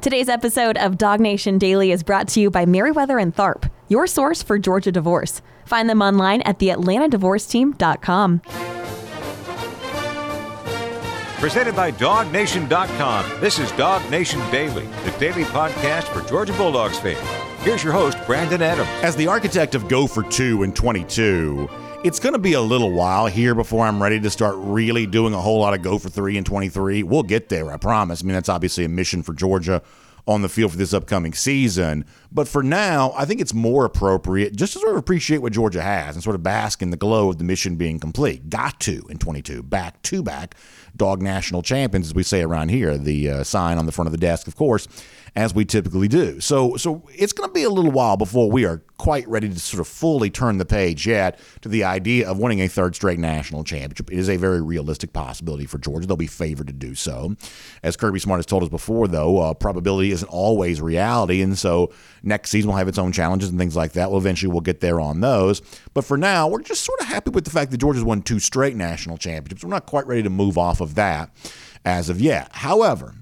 Today's episode of Dog Nation Daily is brought to you by Meriwether and Tharp, your source for Georgia divorce. Find them online at theatlantadivorceteam.com. Presented by DogNation.com. This is Dog Nation Daily, the daily podcast for Georgia Bulldogs fans. Here's your host, Brandon Adams. As the architect of Go for Two in 22, it's going to be a little while here before I'm ready to start really doing a whole lot of Go for Three and 23. We'll get there, I promise. I mean, that's obviously a mission for Georgia on the field for this upcoming season. But for now, I think it's more appropriate just to sort of appreciate what Georgia has and sort of bask in the glow of the mission being complete. Got to in 22, back to back dog national champions, as we say around here. The uh, sign on the front of the desk, of course, as we typically do. So, so it's going to be a little while before we are quite ready to sort of fully turn the page yet to the idea of winning a third straight national championship. It is a very realistic possibility for Georgia. They'll be favored to do so. As Kirby Smart has told us before, though, uh, probability isn't always reality, and so next season will have its own challenges and things like that. Well, eventually we'll get there on those. But for now, we're just sort of happy with the fact that Georgia's won two straight national championships. We're not quite ready to move off of that as of yet. However,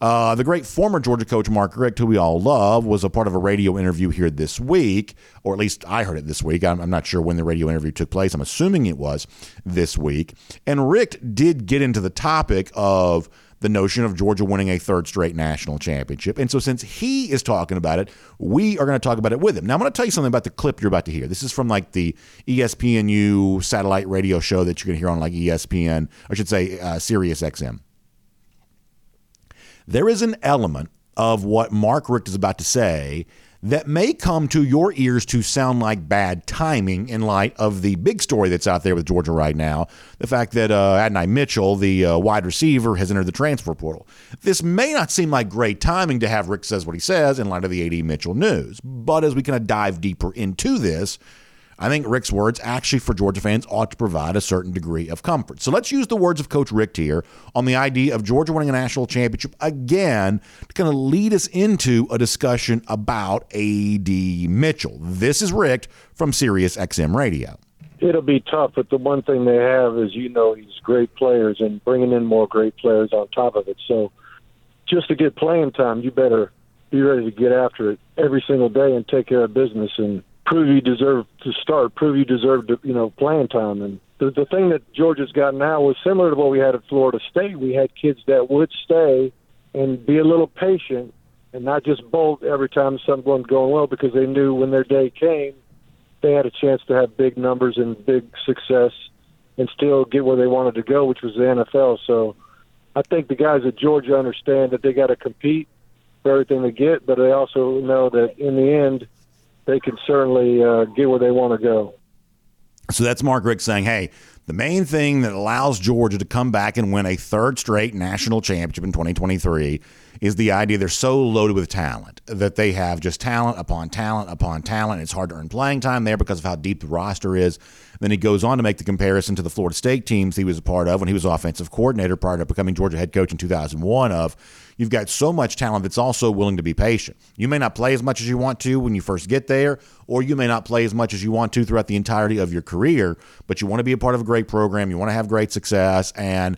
uh, the great former Georgia coach Mark Richt, who we all love, was a part of a radio interview here this week, or at least I heard it this week. I'm, I'm, not sure when the radio interview took place. I'm assuming it was this week. And Richt did get into the topic of the notion of Georgia winning a third straight national championship. And so, since he is talking about it, we are going to talk about it with him. Now, I'm going to tell you something about the clip you're about to hear. This is from like the ESPNU satellite radio show that you're going to hear on like ESPN, I should say, uh, Sirius XM there is an element of what Mark Richt is about to say that may come to your ears to sound like bad timing in light of the big story that's out there with Georgia right now. The fact that uh, Adonai Mitchell, the uh, wide receiver, has entered the transfer portal. This may not seem like great timing to have Richt says what he says in light of the AD Mitchell news. But as we kind of dive deeper into this, I think Richt's words actually for Georgia fans ought to provide a certain degree of comfort. So let's use the words of Coach Richt here on the idea of Georgia winning a national championship again to kind of lead us into a discussion about AD Mitchell. This is Richt from Sirius XM Radio. It'll be tough, but the one thing they have is, you know, he's great players and bringing in more great players on top of it. So just to get playing time, you better be ready to get after it every single day and take care of business and prove you deserve to start, prove you deserve to, you know, playing time. And the, the thing that Georgia's got now was similar to what we had at Florida State. We had kids that would stay and be a little patient and not just bolt every time something wasn't going well because they knew when their day came, they had a chance to have big numbers and big success and still get where they wanted to go, which was the NFL. So I think the guys at Georgia understand that they got to compete for everything they get, but they also know that in the end – they can certainly uh, get where they want to go. So that's Mark Richt saying, hey, the main thing that allows Georgia to come back and win a third straight national championship in 2023 is the idea they're so loaded with talent that they have just talent upon talent upon talent. It's hard to earn playing time there because of how deep the roster is. Then he goes on to make the comparison to the Florida State teams he was a part of when he was offensive coordinator prior to becoming Georgia head coach in 2001 of You've got so much talent that's also willing to be patient. You may not play as much as you want to when you first get there, or you may not play as much as you want to throughout the entirety of your career, but you want to be a part of a great program. You want to have great success. And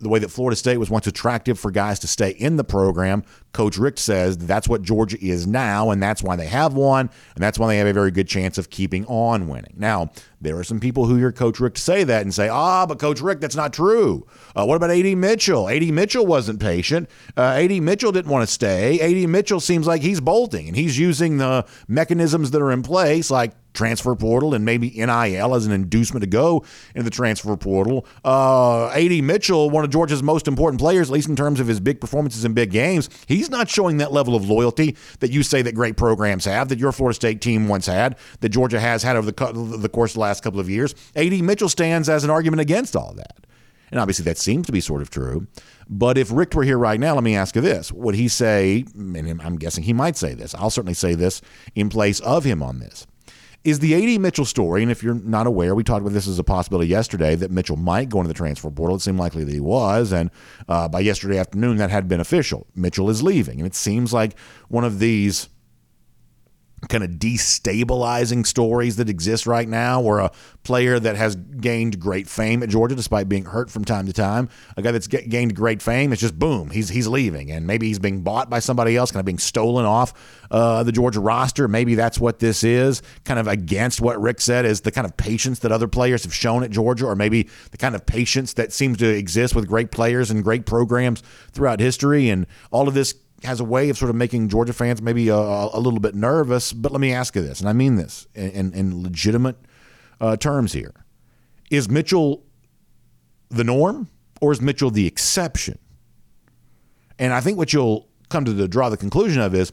the way that Florida State was once attractive for guys to stay in the program, Coach Richt says that's what Georgia is now, and that's why they have won, and that's why they have a very good chance of keeping on winning. Now, there are some people who hear Coach Richt say that and say, ah, but Coach Richt, that's not true. Uh, what about A.D. Mitchell? A.D. Mitchell wasn't patient. Uh, A.D. Mitchell didn't want to stay. A.D. Mitchell seems like he's bolting, and he's using the mechanisms that are in place, like transfer portal and maybe NIL as an inducement to go into the transfer portal. Uh, A.D. Mitchell, one of Georgia's most important players, at least in terms of his big performances in big games, he's not showing that level of loyalty that you say that great programs have, that your Florida State team once had, that Georgia has had over the, the course of the last couple of years. A.D. Mitchell stands as an argument against all that. And obviously, that seems to be sort of true. But if Richt were here right now, let me ask you this. Would he say, and I'm guessing he might say this, I'll certainly say this in place of him on this is the A.D. Mitchell story. And if you're not aware, we talked about this as a possibility yesterday that Mitchell might go into the transfer portal. It seemed likely that he was. And uh, by yesterday afternoon, that had been official. Mitchell is leaving. And it seems like one of these kind of destabilizing stories that exist right now where a player that has gained great fame at Georgia despite being hurt from time to time, a guy that's gained great fame, it's just boom, he's he's leaving and maybe he's being bought by somebody else, kind of being stolen off uh, the Georgia roster. Maybe that's what this is, kind of against what Richt said is the kind of patience that other players have shown at Georgia or maybe the kind of patience that seems to exist with great players and great programs throughout history and all of this has a way of sort of making Georgia fans maybe a, a, little bit nervous. But let me ask you this, and I mean this in, in, in legitimate uh, terms here: Is Mitchell the norm, or is Mitchell the exception? And I think what you'll come to the, draw the conclusion of is,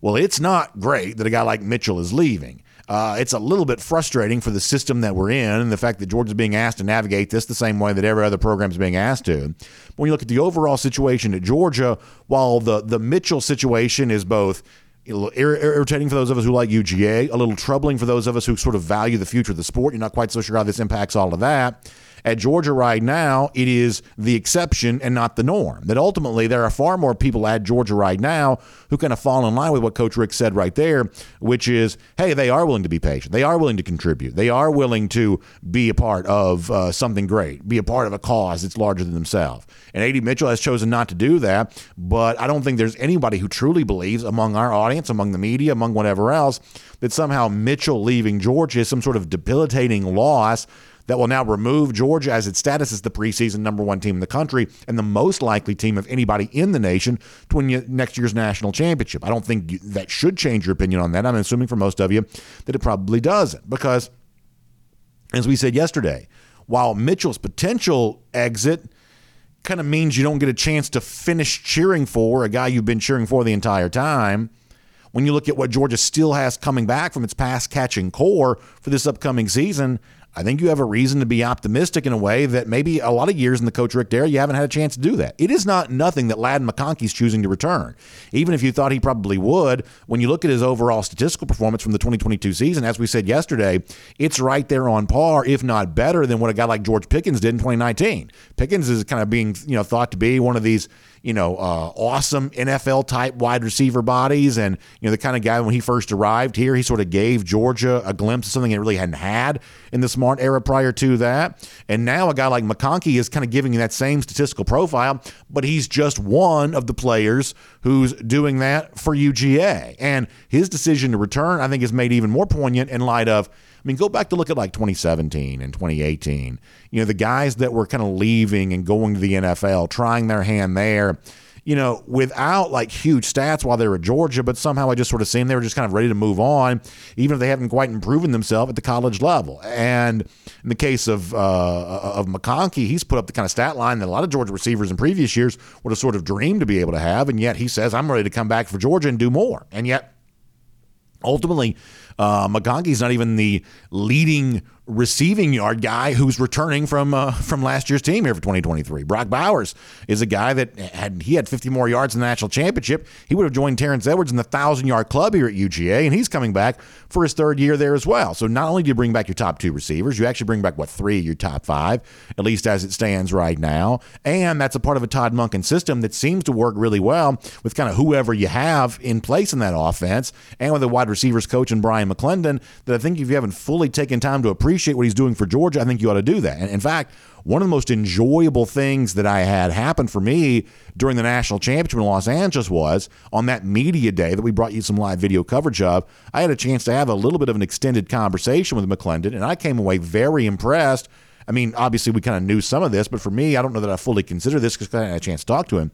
well, it's not great that a guy like Mitchell is leaving. Uh, it's a little bit frustrating for the system that we're in and the fact that Georgia's being asked to navigate this the same way that every other program is being asked to. But when you look at the overall situation at Georgia, while the, the Mitchell situation is both irritating for those of us who like UGA, a little troubling for those of us who sort of value the future of the sport. You're not quite so sure how this impacts all of that. At Georgia right now, it is the exception and not the norm. That ultimately there are far more people at Georgia right now who kind of fall in line with what Coach Richt said right there, which is, hey, they are willing to be patient. They are willing to contribute. They are willing to be a part of uh, something great, be a part of a cause that's larger than themselves. And A.D. Mitchell has chosen not to do that, but I don't think there's anybody who truly believes among our audience, among the media, among whatever else, that somehow Mitchell leaving Georgia is some sort of debilitating loss that will now remove Georgia as its status as the preseason number one team in the country and the most likely team of anybody in the nation to win next year's national championship. I don't think that should change your opinion on that. I'm assuming for most of you that it probably doesn't because, as we said yesterday, while Mitchell's potential exit kind of means you don't get a chance to finish cheering for a guy you've been cheering for the entire time when you look at what Georgia still has coming back from its pass catching core for this upcoming season, I think you have a reason to be optimistic in a way that maybe a lot of years in the Coach Richt Dare, you haven't had a chance to do that. It is not nothing that Ladd McConkey's choosing to return. Even if you thought he probably would, when you look at his overall statistical performance from the 2022 season, as we said yesterday, it's right there on par, if not better, than what a guy like George Pickens did in 2019. Pickens is kind of being you know thought to be one of these you know, uh, awesome NFL type wide receiver bodies. And, you know, the kind of guy when he first arrived here, he sort of gave Georgia a glimpse of something it really hadn't had in the smart era prior to that. And now a guy like McConkey is kind of giving you that same statistical profile, but he's just one of the players who's doing that for UGA. And his decision to return, I think, is made even more poignant in light of I mean, go back to look at like 2017 and 2018. You know, the guys that were kind of leaving and going to the NFL, trying their hand there you know, without like huge stats while they were at Georgia, but somehow I just sort of seemed they were just kind of ready to move on, even if they haven't quite proven themselves at the college level. And in the case of uh, of McConkey, he's put up the kind of stat line that a lot of Georgia receivers in previous years would have sort of dreamed to be able to have, and yet he says, "I'm ready to come back for Georgia and do more." And yet, ultimately, uh, McConkey's not even the leading receiving yard guy who's returning from uh, from last year's team here for 2023. Brock Bowers is a guy that had he had 50 more yards in the national championship. He would have joined Terrence Edwards in the thousand yard club here at UGA, and he's coming back for his third year there as well. So not only do you bring back your top two receivers, you actually bring back what three of your top five, at least as it stands right now, and that's a part of a Todd Monken system that seems to work really well with kind of whoever you have in place in that offense, and with a wide receivers coach and Bryan McClendon that I think if you haven't fully taken time to appreciate appreciate what he's doing for Georgia, I think you ought to do that. And in fact, one of the most enjoyable things that I had happen for me during the national championship in Los Angeles was on that media day that we brought you some live video coverage of. I had a chance to have a little bit of an extended conversation with McClendon, and I came away very impressed. I mean, obviously, we kind of knew some of this, but for me, I don't know that I fully consider this because I had a chance to talk to him.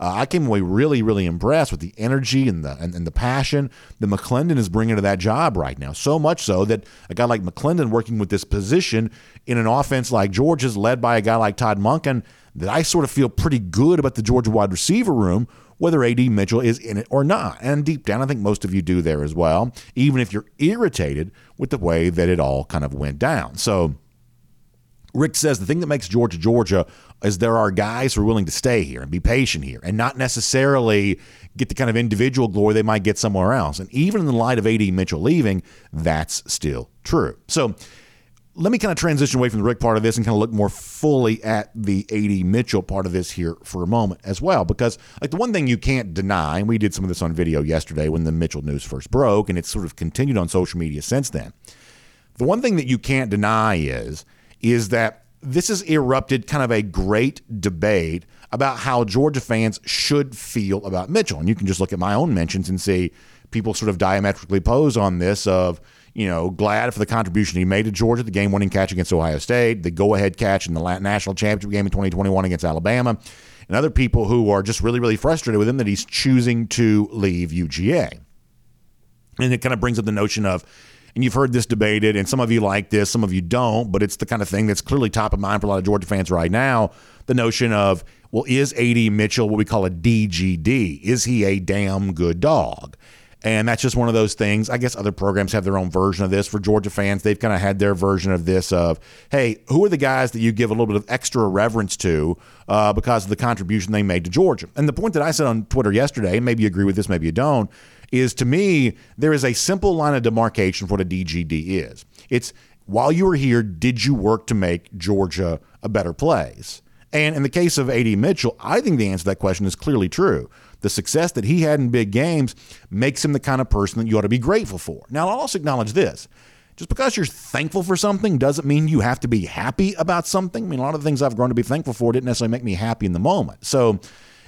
Uh, I came away really, really impressed with the energy and the and, and, the passion that McClendon is bringing to that job right now. So much so that a guy like McClendon working with this position in an offense like Georgia's, led by a guy like Todd Monken, that I sort of feel pretty good about the Georgia wide receiver room, whether AD Mitchell is in it or not. And deep down, I think most of you do there as well, even if you're irritated with the way that it all kind of went down. So Richt says the thing that makes Georgia Georgia is there are guys who are willing to stay here and be patient here and not necessarily get the kind of individual glory they might get somewhere else. And even in the light of AD Mitchell leaving, that's still true. So let me kind of transition away from the Richt part of this and kind of look more fully at the AD Mitchell part of this here for a moment as well. Because, like, the one thing you can't deny, and we did some of this on video yesterday when the Mitchell news first broke, and it's sort of continued on social media since then. The one thing that you can't deny is, is that this has erupted kind of a great debate about how Georgia fans should feel about Mitchell. And you can just look at my own mentions and see people sort of diametrically pose on this of, you know, glad for the contribution he made to Georgia, the game winning catch against Ohio State, the go ahead catch in the national championship game in 2021 against Alabama, and other people who are just really, really frustrated with him that he's choosing to leave UGA. And it kind of brings up the notion of, and you've heard this debated, and some of you like this, some of you don't, but it's the kind of thing that's clearly top of mind for a lot of Georgia fans right now. The notion of, well, is AD Mitchell what we call a DGD? Is he a damn good dog? And that's just one of those things. I guess other programs have their own version of this. For Georgia fans, they've kind of had their version of this of, hey, who are the guys that you give a little bit of extra reverence to uh, because of the contribution they made to Georgia? And the point that I said on Twitter yesterday, and maybe you agree with this, maybe you don't, is to me, there is a simple line of demarcation for what a DGD is. It's while you were here, did you work to make Georgia a better place? And in the case of AD Mitchell, I think the answer to that question is clearly true the success that he had in big games makes him the kind of person that you ought to be grateful for. Now, I'll also acknowledge this. Just because you're thankful for something doesn't mean you have to be happy about something. I mean, a lot of the things I've grown to be thankful for didn't necessarily make me happy in the moment. So,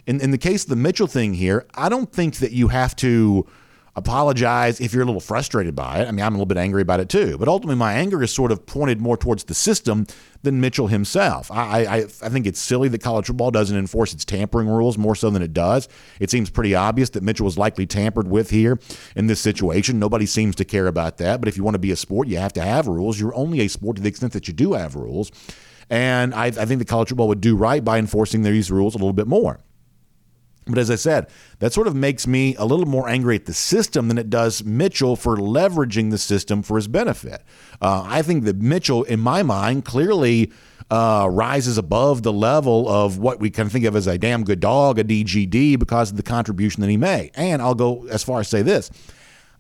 in, in the case of the Mitchell thing here, I don't think that you have to apologize if you're a little frustrated by it. I mean, I'm a little bit angry about it too. But ultimately, my anger is sort of pointed more towards the system than Mitchell himself. I, I, I think it's silly that college football doesn't enforce its tampering rules more so than it does. It seems pretty obvious that Mitchell was likely tampered with here in this situation. Nobody seems to care about that. But if you want to be a sport, you have to have rules. You're only a sport to the extent that you do have rules. And I, I think the college football would do right by enforcing these rules a little bit more. But as I said, that sort of makes me a little more angry at the system than it does Mitchell for leveraging the system for his benefit. Uh, I think that Mitchell, in my mind, clearly uh, rises above the level of what we can think of as a damn good dog, a DGD, because of the contribution that he made. And I'll go as far as say this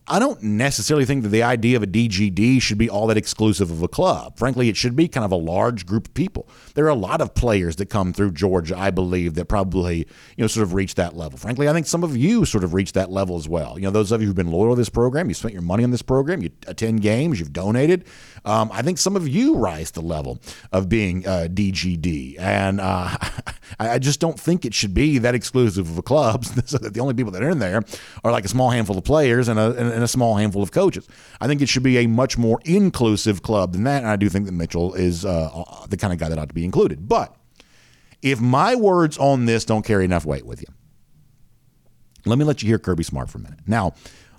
I don't necessarily think that the idea of a DGD should be all that exclusive of a club. Frankly, it should be kind of a large group of people. There are a lot of players that come through Georgia, I believe, that probably, you know, sort of reach that level. Frankly, I think some of you sort of reach that level as well. You know, those of you who've been loyal to this program, you spent your money on this program, you attend games, you've donated. Um, I think some of you rise to the level of being uh, DGD. And uh, I just don't think it should be that exclusive of a club so that the only people that are in there are like a small handful of players and a, and a small handful of coaches. I think it should be a much more inclusive club than that. And I do think that Mitchell is uh, the kind of guy that ought to be included. But if my words on this don't carry enough weight with you, let me let you hear Kirby Smart for a minute. Now,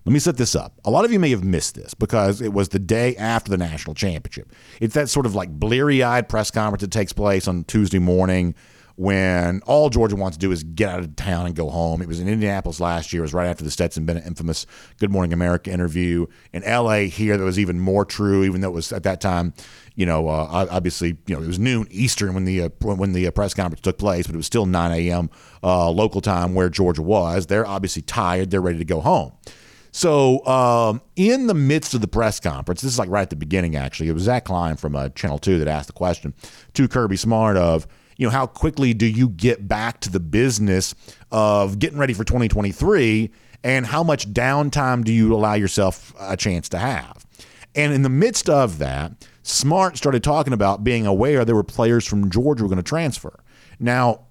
let me set this up. A lot of you may have missed this because it was the day after the national championship. It's that sort of like bleary eyed press conference that takes place on Tuesday morning when all Georgia wants to do is get out of town and go home. It was in Indianapolis last year. It was right after the Stetson Bennett infamous Good Morning America interview. In L.A. here, that was even more true, even though it was at that time, you know, uh, obviously, you know, it was noon Eastern when the uh, when the uh, press conference took place, but it was still 9 a.m. Uh, local time where Georgia was. They're obviously tired. They're ready to go home. So, um, in the midst of the press conference, this is like right at the beginning, actually, it was Zach Klein from uh, Channel 2 that asked the question to Kirby Smart of, you know, how quickly do you get back to the business of getting ready for 2023 and how much downtime do you allow yourself a chance to have? And in the midst of that, Smart started talking about being aware there were players from Georgia who were going to transfer. Now,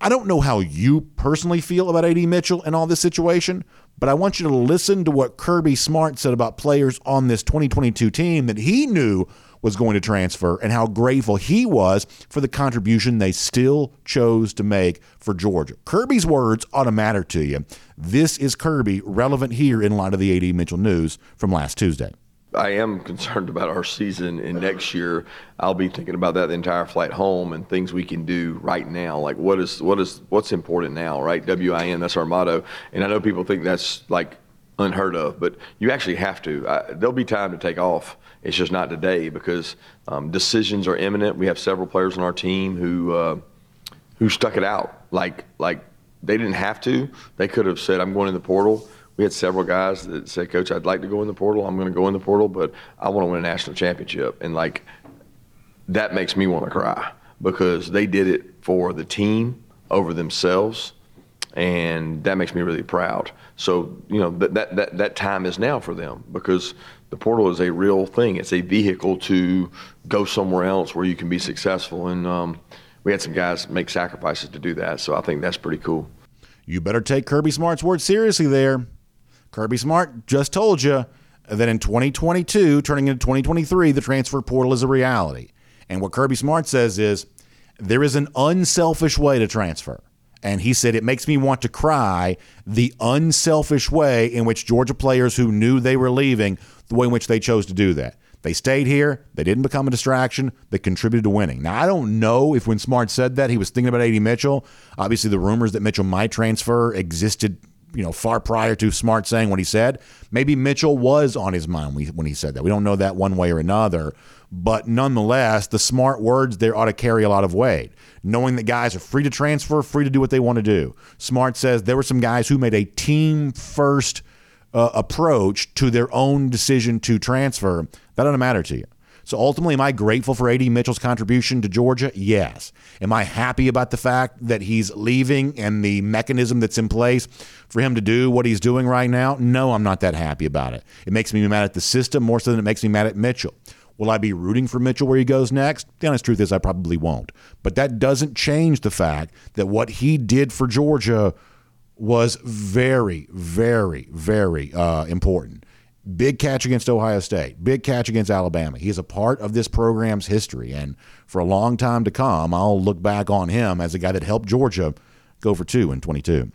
I don't know how you personally feel about AD Mitchell and all this situation, but I want you to listen to what Kirby Smart said about players on this 2022 team that he knew was going to transfer and how grateful he was for the contribution they still chose to make for Georgia. Kirby's words ought to matter to you. This is Kirby, relevant here in light of the AD Mitchell news from last Tuesday. I am concerned about our season and next year. I'll be thinking about that the entire flight home and things we can do right now. Like what is what is what's important now, right? WIN, that's our motto. And I know people think that's like unheard of, but you actually have to. I, there'll be time to take off. It's just not today because um, decisions are imminent. We have several players on our team who uh, who stuck it out. Like like they didn't have to. They could have said, "I'm going in the portal." we had several guys that said, Coach, I'd like to go in the portal. I'm going to go in the portal, but I want to win a national championship. And like, that makes me want to cry because they did it for the team over themselves. And that makes me really proud. So, you know, that, that, that, that time is now for them because the portal is a real thing. It's a vehicle to go somewhere else where you can be successful. And um, we had some guys make sacrifices to do that. So I think that's pretty cool. You better take Kirby Smart's word seriously there. Kirby Smart just told you that in 2022, turning into 2023, the transfer portal is a reality. And what Kirby Smart says is there is an unselfish way to transfer. And he said, It makes me want to cry the unselfish way in which Georgia players who knew they were leaving, the way in which they chose to do that. They stayed here. They didn't become a distraction. They contributed to winning. Now, I don't know if when Smart said that, he was thinking about A.D. Mitchell. Obviously, the rumors that Mitchell might transfer existed you know, far prior to Smart saying what he said. Maybe Mitchell was on his mind when he said that. We don't know that one way or another. But nonetheless, the smart words there ought to carry a lot of weight. Knowing that guys are free to transfer, free to do what they want to do. Smart says there were some guys who made a team first uh, approach to their own decision to transfer. That doesn't matter to you. So ultimately, am I grateful for AD Mitchell's contribution to Georgia? Yes. Am I happy about the fact that he's leaving and the mechanism that's in place for him to do what he's doing right now? No, I'm not that happy about it. It makes me mad at the system more so than it makes me mad at Mitchell. Will I be rooting for Mitchell where he goes next? The honest truth is, I probably won't. But that doesn't change the fact that what he did for Georgia was very, very, very uh, important. Big catch against Ohio State, big catch against Alabama. He's a part of this program's history. And for a long time to come, I'll look back on him as a guy that helped Georgia go for two in 22.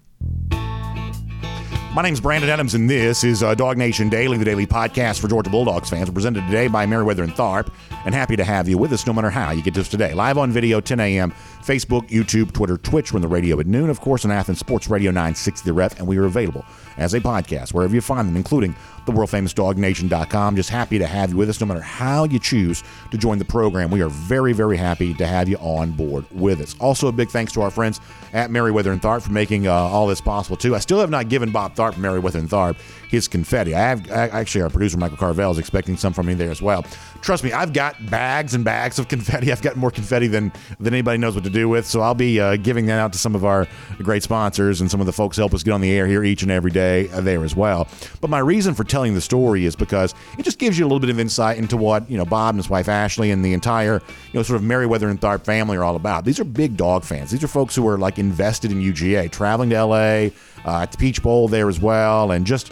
My name's Brandon Adams, and this is uh, Dog Nation Daily, the daily podcast for Georgia Bulldogs fans. We're presented today by Meriwether and Tharp, and happy to have you with us no matter how you get to us today. Live on video, 10 a.m., Facebook, YouTube, Twitter, Twitch, we're on the radio at noon, of course, on Athens Sports Radio 960 The Ref, and we are available as a podcast wherever you find them, including the world famous dognation.com. Just happy to have you with us no matter how you choose to join the program. We are very, very happy to have you on board with us. Also, a big thanks to our friends at Meriwether and Tharp for making uh, all this possible, too. I still have not given Bob Tharp from Meriwether and Tharp his confetti. I have I, actually, our producer, Michael Carvel, is expecting some from me there as well. Trust me, I've got bags and bags of confetti. I've got more confetti than, than anybody knows what to do with. So I'll be uh, giving that out to some of our great sponsors and some of the folks help us get on the air here each and every day uh, there as well. But my reason for telling the story is because it just gives you a little bit of insight into what you know Bob and his wife Ashley and the entire you know sort of Meriwether and Tharp family are all about. These are big dog fans. These are folks who are like invested in UGA, traveling to LA uh, at the Peach Bowl there as well, and just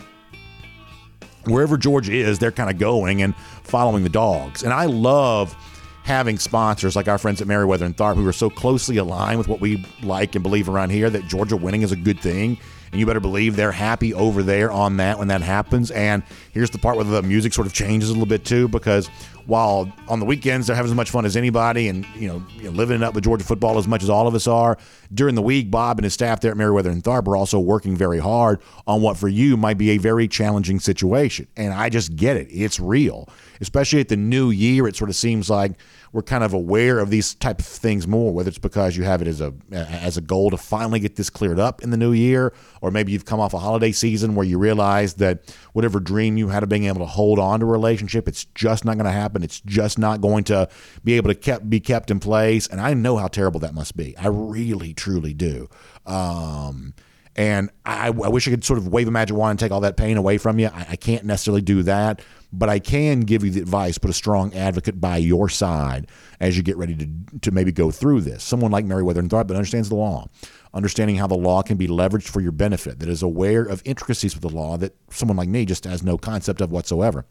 wherever Georgia is, they're kind of going and following the dogs. And I love having sponsors like our friends at Meriwether and Tharp who are so closely aligned with what we like and believe around here that Georgia winning is a good thing. And you better believe they're happy over there on that when that happens. And here's the part where the music sort of changes a little bit too, because while on the weekends they're having as much fun as anybody and you know, you know, living it up with Georgia football as much as all of us are, during the week Bob and his staff there at Meriwether and Tharp are also working very hard on what for you might be a very challenging situation. And I just get it. It's real. Especially at the new year, it sort of seems like we're kind of aware of these type of things more, whether it's because you have it as a as a goal to finally get this cleared up in the new year, or maybe you've come off a holiday season where you realize that whatever dream you had of being able to hold on to a relationship, it's just not going to happen. It's just not going to be able to kept, be kept in place. And I know how terrible that must be. I really, truly do. Um, and I, I, wish I could sort of wave a magic wand and take all that pain away from you. I, I can't necessarily do that, but I can give you the advice, put a strong advocate by your side as you get ready to, to maybe go through this. Someone like Meriwether and Tharp that understands the law, understanding how the law can be leveraged for your benefit, that is aware of intricacies with the law that someone like me just has no concept of whatsoever.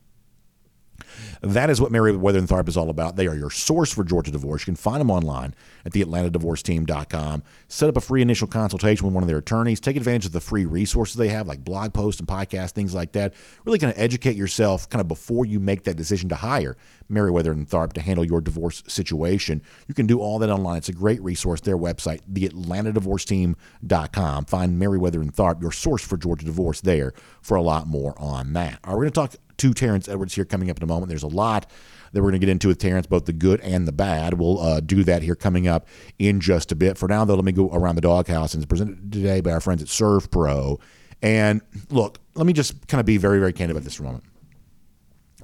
That is what Meriwether and Tharp is all about. They are your source for Georgia divorce. You can find them online at theatlantadivorceteam.com. Set up a free initial consultation with one of their attorneys. Take advantage of the free resources they have, like blog posts and podcasts, things like that. Really kind of educate yourself kind of before you make that decision to hire Meriwether and Tharp to handle your divorce situation. You can do all that online. It's a great resource. Their website, theatlantadivorceteam.com. Find Meriwether and Tharp, your source for Georgia divorce there for a lot more on that. All right, we're going to talk to Terrence Edwards here coming up in a moment. There's a lot that we're going to get into with Terrence, both the good and the bad. We'll uh, do that here coming up in just a bit. For now, though, let me go around the doghouse and it's presented today by our friends at ServPro. And look, let me just kind of be very, very candid about this for a moment.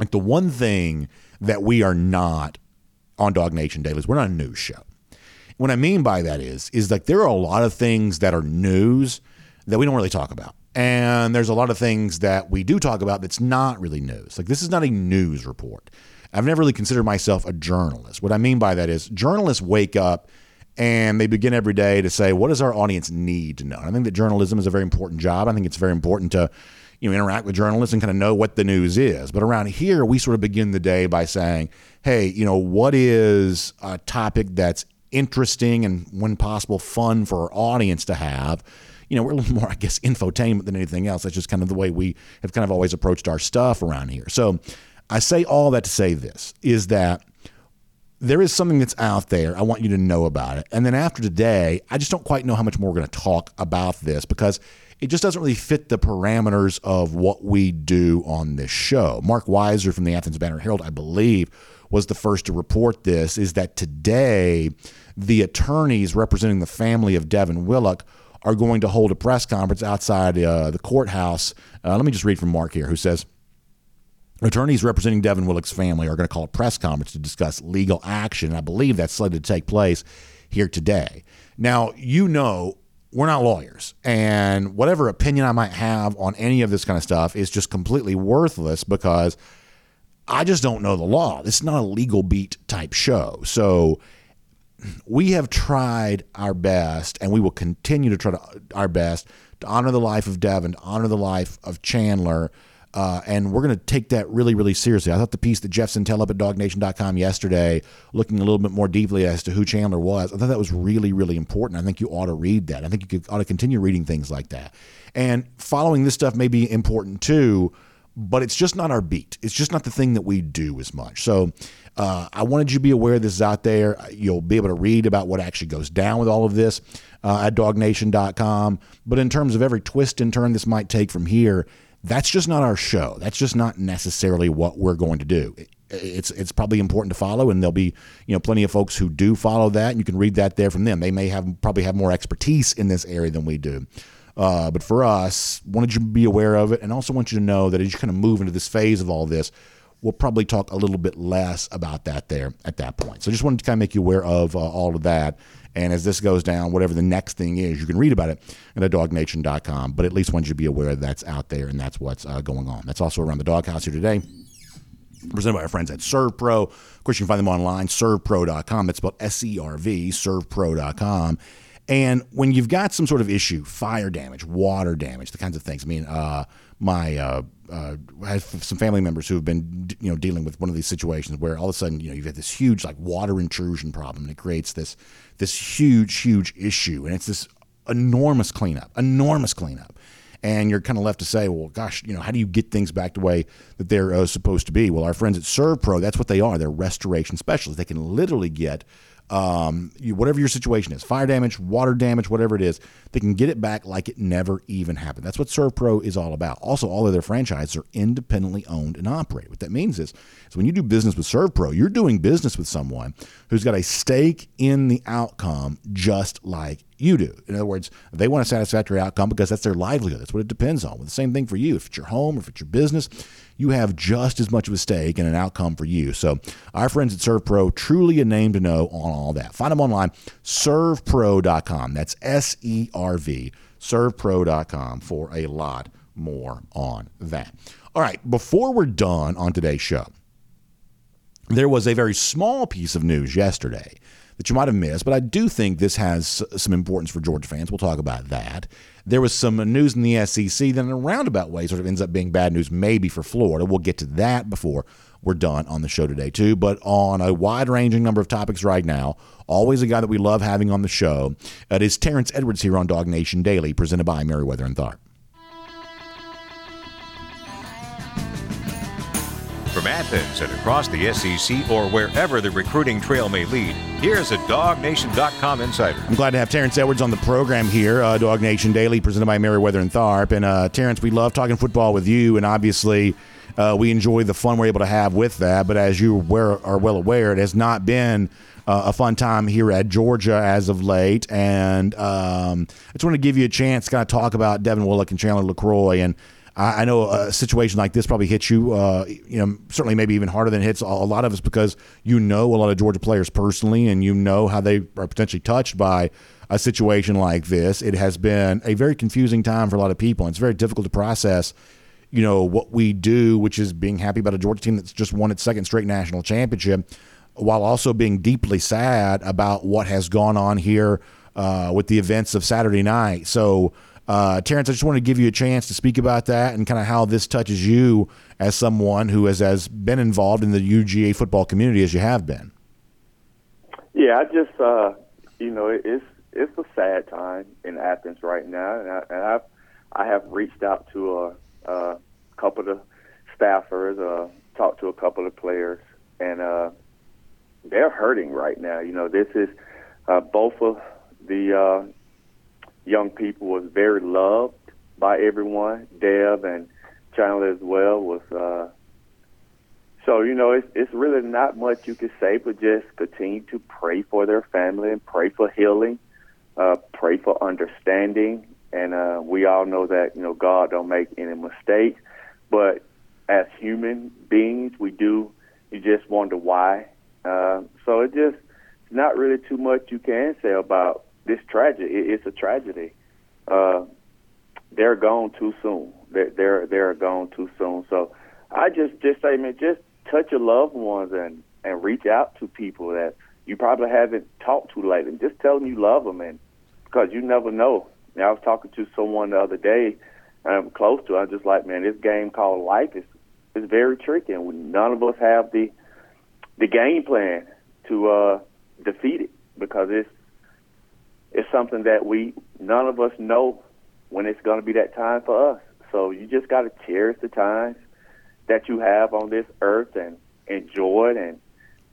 Like the one thing that we are not on Dog Nation Daily is we're not a news show. What I mean by that is, is like there are a lot of things that are news that we don't really talk about. And there's a lot of things that we do talk about that's not really news. Like this is not a news report. I've never really considered myself a journalist. What I mean by that is journalists wake up and they begin every day to say, what does our audience need to know? And I think that journalism is a very important job. I think it's very important to you know interact with journalists and kind of know what the news is. But around here, we sort of begin the day by saying, hey, you know, what is a topic that's interesting and when possible fun for our audience to have? You know, we're a little more, I guess, infotainment than anything else. That's just kind of the way we have kind of always approached our stuff around here. So I say all that to say this is that there is something that's out there. I want you to know about it. And then after today, I just don't quite know how much more we're going to talk about this because it just doesn't really fit the parameters of what we do on this show. Marc Weiszer from the Athens Banner Herald, I believe, was the first to report this is that today the attorneys representing the family of Devin Willock are going to hold a press conference outside uh, the courthouse. Uh, let me just read from Mark here, who says, Attorneys representing Devin Willock's family are going to call a press conference to discuss legal action. I believe that's slated to take place here today. Now, you know, we're not lawyers, and whatever opinion I might have on any of this kind of stuff is just completely worthless because I just don't know the law. This is not a legal beat type show. So we have tried our best, and we will continue to try to, our best to honor the life of Devin, to honor the life of Chandler uh, and we're going to take that really, really seriously. I thought the piece that Jeff Sentell up at dognation.com yesterday, looking a little bit more deeply as to who Chandler was, I thought that was really, really important. I think you ought to read that. I think you ought to continue reading things like that. And following this stuff may be important too, but it's just not our beat. It's just not the thing that we do as much. So uh, I wanted you to be aware this is out there. You'll be able to read about what actually goes down with all of this uh, at dognation.com. But in terms of every twist and turn this might take from here, that's just not our show. That's just not necessarily what we're going to do. It's it's probably important to follow, and there'll be you know plenty of folks who do follow that, and you can read that there from them. They may have probably have more expertise in this area than we do. Uh, but for us, wanted you to be aware of it, and also want you to know that as you kind of move into this phase of all this, we'll probably talk a little bit less about that there at that point. So just wanted to kind of make you aware of uh, all of that. And as this goes down, whatever the next thing is, you can read about it at dognation.com. But at least want you to be aware that that's out there and that's what's uh, going on. That's also around the doghouse here today. Presented by our friends at ServPro. Of course, you can find them online, servpro.com. It's spelled S E R V, servpro.com. And when you've got some sort of issue, fire damage, water damage, the kinds of things. I mean, uh, my uh, uh, I have some family members who have been you know dealing with one of these situations where all of a sudden you know you've got this huge like water intrusion problem and it creates this this huge huge issue and it's this enormous cleanup enormous cleanup. And you're kind of left to say well gosh you know how do you get things back to the way that they're uh, supposed to be? Well our friends at ServPro that's what they are. They're restoration specialists. They can literally get um, you, whatever your situation is, fire damage, water damage, whatever it is, they can get it back like it never even happened. That's what ServPro is all about. Also, all of their franchises are independently owned and operated. What that means is, is when you do business with ServPro, you're doing business with someone who's got a stake in the outcome just like you do. In other words, they want a satisfactory outcome because that's their livelihood. That's what it depends on. Well, the same thing for you. If it's your home or if it's your business, you have just as much of a stake in an outcome for you. So our friends at ServPro, truly a name to know on all that. Find them online, servpro.com. That's S-E-R-V, servpro.com for a lot more on that. All right, before we're done on today's show, there was a very small piece of news yesterday that you might have missed, but I do think this has some importance for Georgia fans. We'll talk about that. There was some news in the SEC that, in a roundabout way, sort of ends up being bad news, maybe for Florida. We'll get to that before we're done on the show today, too. But on a wide ranging number of topics right now, always a guy that we love having on the show. It is Terrence Edwards here on Dog Nation Daily, presented by Meriwether and Tharp. From Athens and across the SEC or wherever the recruiting trail may lead, here's a DogNation.com insider. I'm glad to have Terrence Edwards on the program here, uh, Dog Nation Daily, presented by Meriwether and Tharp. And uh, Terrence, we love talking football with you, and obviously uh, we enjoy the fun we're able to have with that. But as you are well aware, it has not been uh, a fun time here at Georgia as of late. And um, I just want to give you a chance to kind of talk about Devin Willock and Chandler LeCroy and I, I know a situation like this probably hits you, uh, you know, certainly maybe even harder than it hits a lot of us because you know a lot of Georgia players personally, and you know how they are potentially touched by a situation like this. It has been a very confusing time for a lot of people, and it's very difficult to process. You know what we do, which is being happy about a Georgia team that's just won its second straight national championship, while also being deeply sad about what has gone on here uh, with the events of Saturday night. So uh, Terrence, I just want to give you a chance to speak about that and kind of how this touches you as someone who has, has been involved in the UGA football community as you have been. Yeah, I just, uh, you know, it's it's a sad time in Athens right now, and, I, and I've I have reached out to a, a couple of staffers, uh, talked to a couple of players, and uh, they're hurting right now. You know, this is uh, both of the uh, young people was very loved by everyone. Dev and Chandler as well was. Uh, so you know, it's it's really not much you can say, but just continue to pray for their family and pray for healing, uh, pray for understanding, and uh, we all know that you know God don't make any mistakes, but as human beings, we do. You just wonder why. Uh, so it just it's not really too much you can say about this tragedy. It's a tragedy. Uh, they're gone too soon. They're, they're they're gone too soon. So I just just say, man, just touch your loved ones and and reach out to people that you probably haven't talked to lately. Just tell them you love them, and because you never know. Now, I was talking to someone the other day, I'm close to. I'm just like, man, this game called life is is very tricky, and none of us have the the game plan to uh, defeat it because it's it's something that we none of us know when it's going to be that time for us. So you just got to cherish the times that you have on this earth and enjoy it. And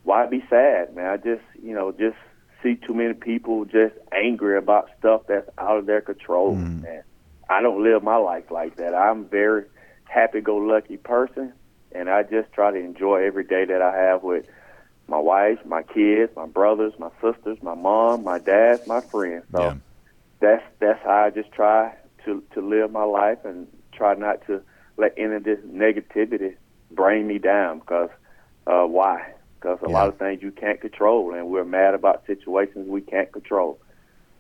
why be sad, man? I just you know just see too many people just angry about stuff that's out of their control. Mm. Man, I don't live my life like that. I'm very happy-go-lucky person, and I just try to enjoy every day that I have with my wife, my kids, my brothers, my sisters, my mom, my dad, my friends. So yeah. that's that's how I just try to to live my life and try not to let any of this negativity bring me down. Because uh, why? Because a yeah. lot of things you can't control, and we're mad about situations we can't control.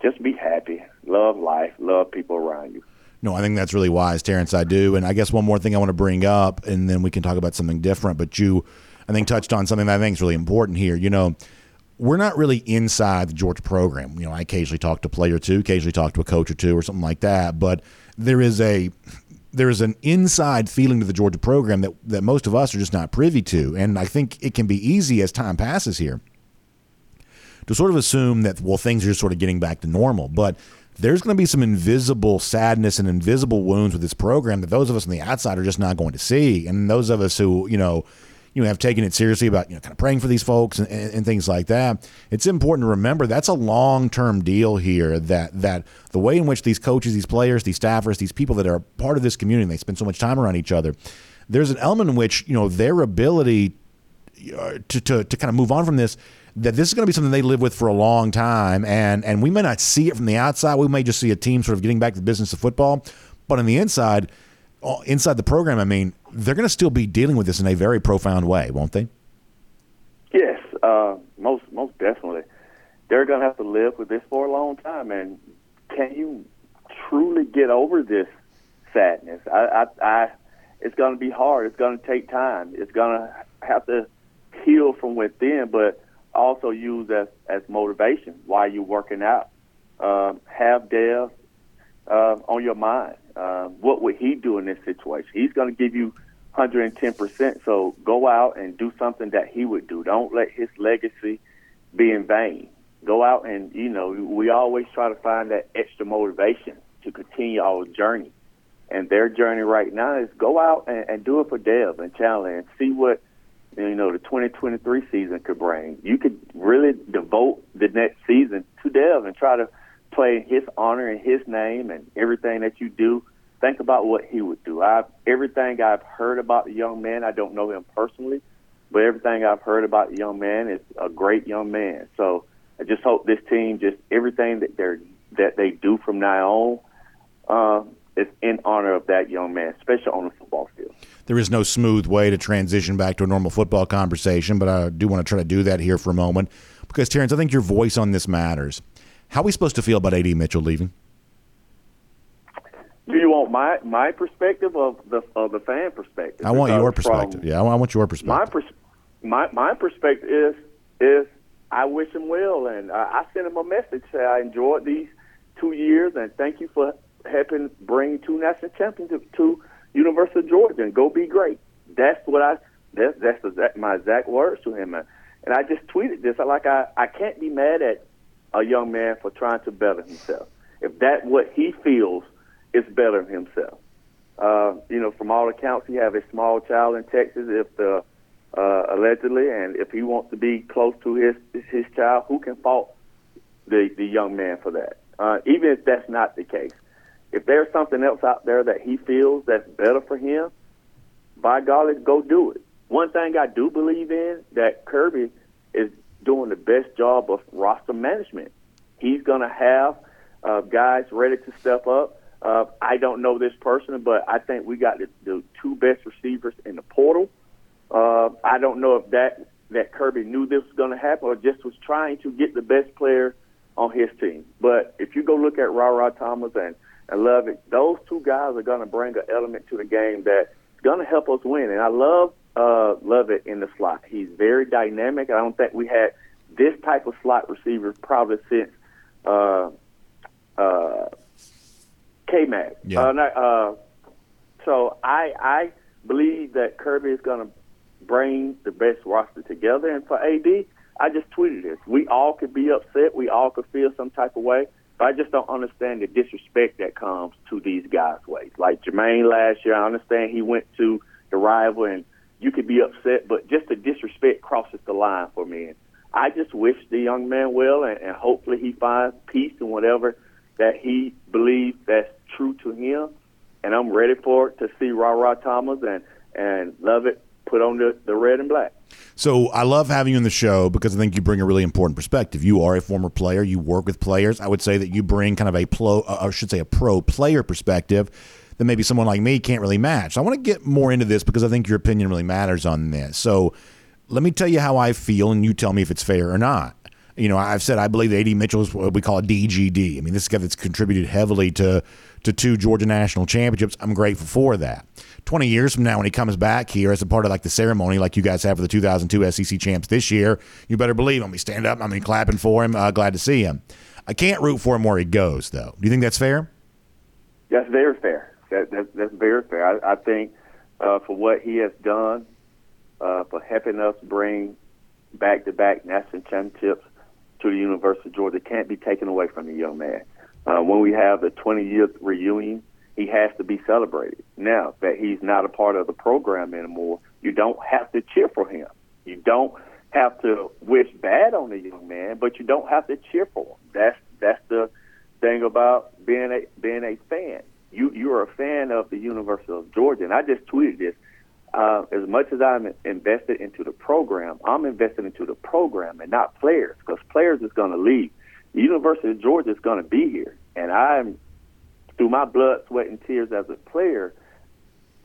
Just be happy, love life, love people around you. No, I think that's really wise, Terrence. I do, and I guess one more thing I want to bring up, and then we can talk about something different. But you I think touched on something that I think is really important here. You know, we're not really inside the Georgia program. You know, I occasionally talk to a player or two, occasionally talk to a coach or two or something like that, but there is a there is an inside feeling to the Georgia program that, that most of us are just not privy to. And I think it can be easy as time passes here to sort of assume that, well, things are just sort of getting back to normal. But there's going to be some invisible sadness and invisible wounds with this program that those of us on the outside are just not going to see. And those of us who, you know, you know, have taken it seriously about, you know, kind of praying for these folks and, and, and things like that. It's important to remember that's a long term deal here that, that the way in which these coaches, these players, these staffers, these people that are part of this community, and they spend so much time around each other, there's an element in which, you know, their ability uh, to, to, to kind of move on from this that this is going to be something they live with for a long time and and we may not see it from the outside we may just see a team sort of getting back to the business of football but on the inside inside the program, I mean, they're going to still be dealing with this in a very profound way, won't they? Yes, uh, most most definitely. They're going to have to live with this for a long time. And can you truly get over this sadness? I, I, I it's going to be hard. It's going to take time. It's going to have to heal from within, but also use as as motivation while you're working out. Um, have death uh, on your mind uh, what would he do in this situation? He's going to give you 110%. So go out and do something that he would do. Don't let his legacy be in vain. Go out and, you know, we always try to find that extra motivation to continue our journey. And their journey right now is go out and, and do it for Dev and Chandler and see what, you know, the 2023 season could bring. You could really devote the next season to Dev and try to – play in his honor and his name and everything that you do, think about what he would do. I've everything I've heard about the young man, I don't know him personally, but everything I've heard about the young man is a great young man. So I just hope this team just everything that they're that they do from now on uh, is in honor of that young man, especially on the football field. There is no smooth way to transition back to a normal football conversation, but I do want to try to do that here for a moment because, Terrence, I think your voice on this matters. How are we supposed to feel about AD Mitchell leaving? Do you want my my perspective of the of the fan perspective? I want Because your perspective. Yeah, I want your perspective. My perspective. pers- my my perspective is is I wish him well, and I, I sent him a message. Say I enjoyed these two years, and thank you for helping bring two national champions to, University of Georgia, and go be great. That's what I that's that's exact, my exact words to him, and, and I just tweeted this. I like I I can't be mad at a young man for trying to better himself. If that what he feels is better himself. Uh, you know, from all accounts, he have a small child in Texas. If the uh, allegedly, and if he wants to be close to his his child, who can fault the the young man for that? Uh, even if that's not the case, if there's something else out there that he feels that's better for him, by golly, go do it. One thing I do believe in that Kirby is doing the best job of roster management. He's going to have uh, guys ready to step up. Uh, I don't know this person, but I think we got the, the two best receivers in the portal. Uh, I don't know if that that Kirby knew this was going to happen or just was trying to get the best player on his team. But if you go look at RaRa Thomas and, and Lovett, those two guys are going to bring an element to the game that's going to help us win. And I love uh, Lovett in the slot. He's very dynamic. I don't think we had this type of slot receiver probably since uh, uh, K Mac. Yeah. Uh, not, uh, so I I believe that Kirby is going to bring the best roster together. And for AD, I just tweeted this. We all could be upset. We all could feel some type of way. But I just don't understand the disrespect that comes to these guys' ways. Like Jermaine last year, I understand he went to the rival and you could be upset, but just the disrespect crosses the line for me. And I just wish the young man well, and, and hopefully he finds peace in whatever that he believes that's true to him. And I'm ready for it to see RaRa Thomas and and Lovett put on the, the red and black. So I love having you on the show because I think you bring a really important perspective. You are a former player. You work with players. I would say that you bring kind of a pro, uh, I should say a pro player perspective that maybe someone like me can't really match. I want to get more into this because I think your opinion really matters on this. So let me tell you how I feel, and you tell me if it's fair or not. You know, I've said I believe that AD Mitchell is what we call a DGD. I mean, this is guy that's contributed heavily to to two Georgia national championships. I'm grateful for that. 20 years from now, when he comes back here as a part of like the ceremony, like you guys have for the 2002 SEC champs this year, you better believe I'm gonna stand up. I'm gonna be clapping for him. Uh, glad to see him. I can't root for him where he goes, though. Do you think that's fair? That's very fair. That, that that's very fair. I, I think uh, for what he has done, uh, for helping us bring back-to-back national championships to the University of Georgia, can't be taken away from the young man. Uh, when we have the 20-year reunion, he has to be celebrated. Now that he's not a part of the program anymore, you don't have to cheer for him. You don't have to wish bad on the young man, but you don't have to cheer for him. That's that's the thing about being a being a fan. You you're a fan of the University of Georgia, and I just tweeted this. Uh, as much as I'm invested into the program, I'm invested into the program and not players, because players is going to leave. The University of Georgia is going to be here, and I'm through my blood, sweat, and tears as a player.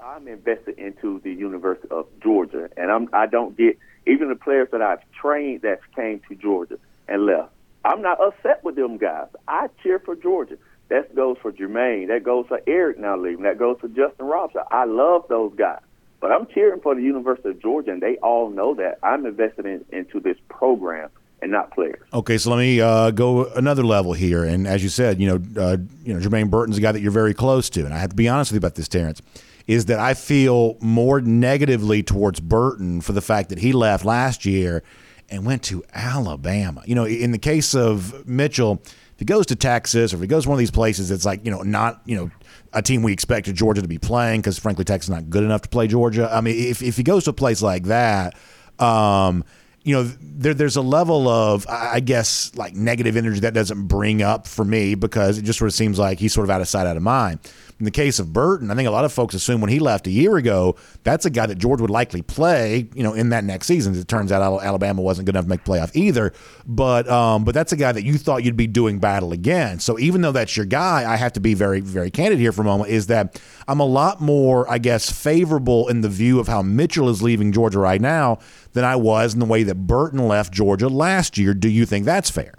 I'm invested into the University of Georgia, and I'm I don't get even the players that I've trained that came to Georgia and left. I'm not upset with them guys. I cheer for Georgia. That goes for Jermaine. That goes for Eric now leaving. That goes for Justin Robinson. I love those guys. But I'm cheering for the University of Georgia, and they all know that. I'm invested in, into this program and not players. Okay, so let me uh, go another level here. And as you said, you know, uh, you know, Jermaine Burton's a guy that you're very close to, and I have to be honest with you about this, Terrence. Is that I feel more negatively towards Burton for the fact that he left last year and went to Alabama. You know, in the case of Mitchell, if he goes to Texas or if he goes to one of these places, it's like you know not you know a team we expected Georgia to be playing because frankly Texas is not good enough to play Georgia. I mean, if if he goes to a place like that. Um, you know, there, there's a level of, I guess, like negative energy that doesn't bring up for me because it just sort of seems like he's sort of out of sight, out of mind. In the case of Burton, I think a lot of folks assume when he left a year ago, that's a guy that George would likely play, you know, in that next season. It turns out Alabama wasn't good enough to make playoff either, but um, but that's a guy that you thought you'd be doing battle again. So even though that's your guy, I have to be very very candid here for a moment. Is that I'm a lot more, I guess, favorable in the view of how Mitchell is leaving Georgia right now than I was in the way that Burton left Georgia last year. Do you think that's fair?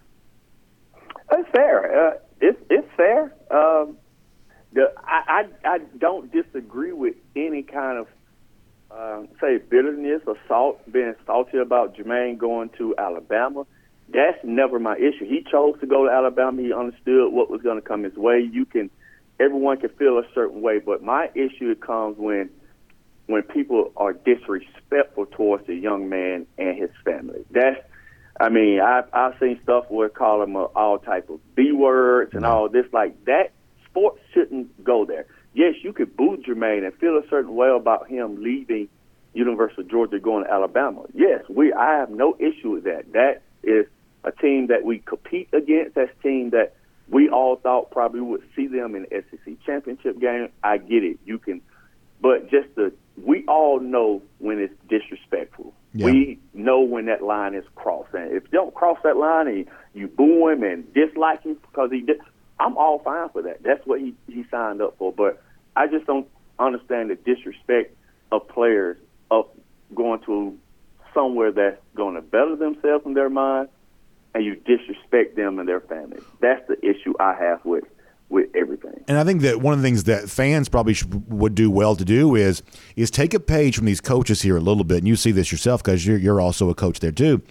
It's fair. Uh, it's it's fair. Um, the, I, I I don't disagree with any kind of uh, say bitterness or salt being salty about Jermaine going to Alabama. That's never my issue. He chose to go to Alabama. He understood what was going to come his way. You can, everyone can feel a certain way, but my issue comes when when people are disrespectful towards the young man and his family. That's I mean, I've I've seen stuff where call them all type of b words and all this like that. Sports shouldn't go there. Yes, you could boo Jermaine and feel a certain way about him leaving University of Georgia going to Alabama. Yes, we I have no issue with that. That is a team that we compete against. That's a team that we all thought probably would see them in the SEC championship game. I get it. You can, but just the we all know when it's disrespectful. Yeah. We know when that line is crossed, and if you don't cross that line and you boo him and dislike him because he did, I'm all fine for that. That's what he he signed up for. But I just don't understand the disrespect of players of going to somewhere that's going to better themselves in their mind, and you disrespect them and their families. That's the issue I have with with everything. And I think that one of the things that fans probably should, would do well to do is is take a page from these coaches here a little bit, and you see this yourself because you're you're also a coach there too.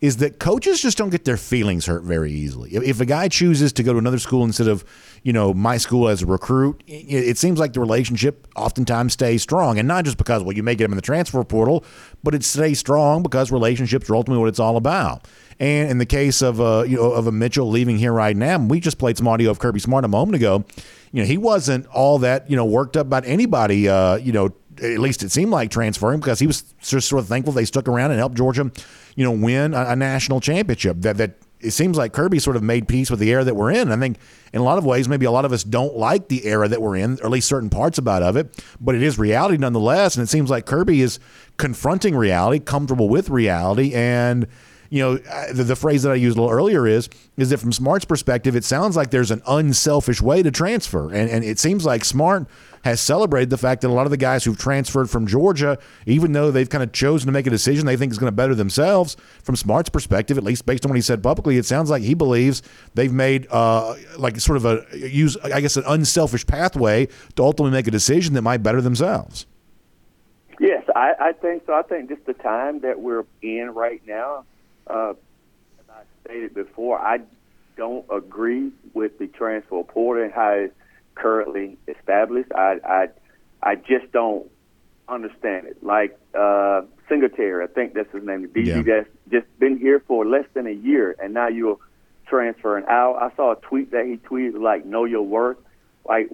Is that coaches just don't get their feelings hurt very easily. If, a guy chooses to go to another school instead of, you know, my school as a recruit, it, it seems like the relationship oftentimes stays strong. And not just because, well, you may get him in the transfer portal, but it stays strong because relationships are ultimately what it's all about. And in the case of a uh, you know of a Mitchell leaving here right now, we just played some audio of Kirby Smart a moment ago. You know, he wasn't all that you know worked up about anybody. Uh, you know, at least it seemed like transferring because he was just sort of thankful they stuck around and helped Georgia, you know, win a, a national championship. That that it seems like Kirby sort of made peace with the era that we're in. I think in a lot of ways, maybe a lot of us don't like the era that we're in, or at least certain parts about of it, but it is reality nonetheless. And it seems like Kirby is confronting reality, comfortable with reality, and you know, the, the, phrase that I used a little earlier is is that from Smart's perspective, it sounds like there's an unselfish way to transfer, and and it seems like Smart has celebrated the fact that a lot of the guys who've transferred from Georgia, even though they've kind of chosen to make a decision they think is going to better themselves, from Smart's perspective, at least based on what he said publicly, it sounds like he believes they've made uh, like sort of a use, I guess, an unselfish pathway to ultimately make a decision that might better themselves. Yes, I, I think so. I think just the time that we're in right now uh, as I stated before, I don't agree with the transfer portal and how currently established. I I I just don't understand it. Like uh, Singletary, I think that's his name, the DB yeah. that's just been here for less than a year, and now you're transferring out. I saw a tweet that he tweeted like "Know your worth." Like,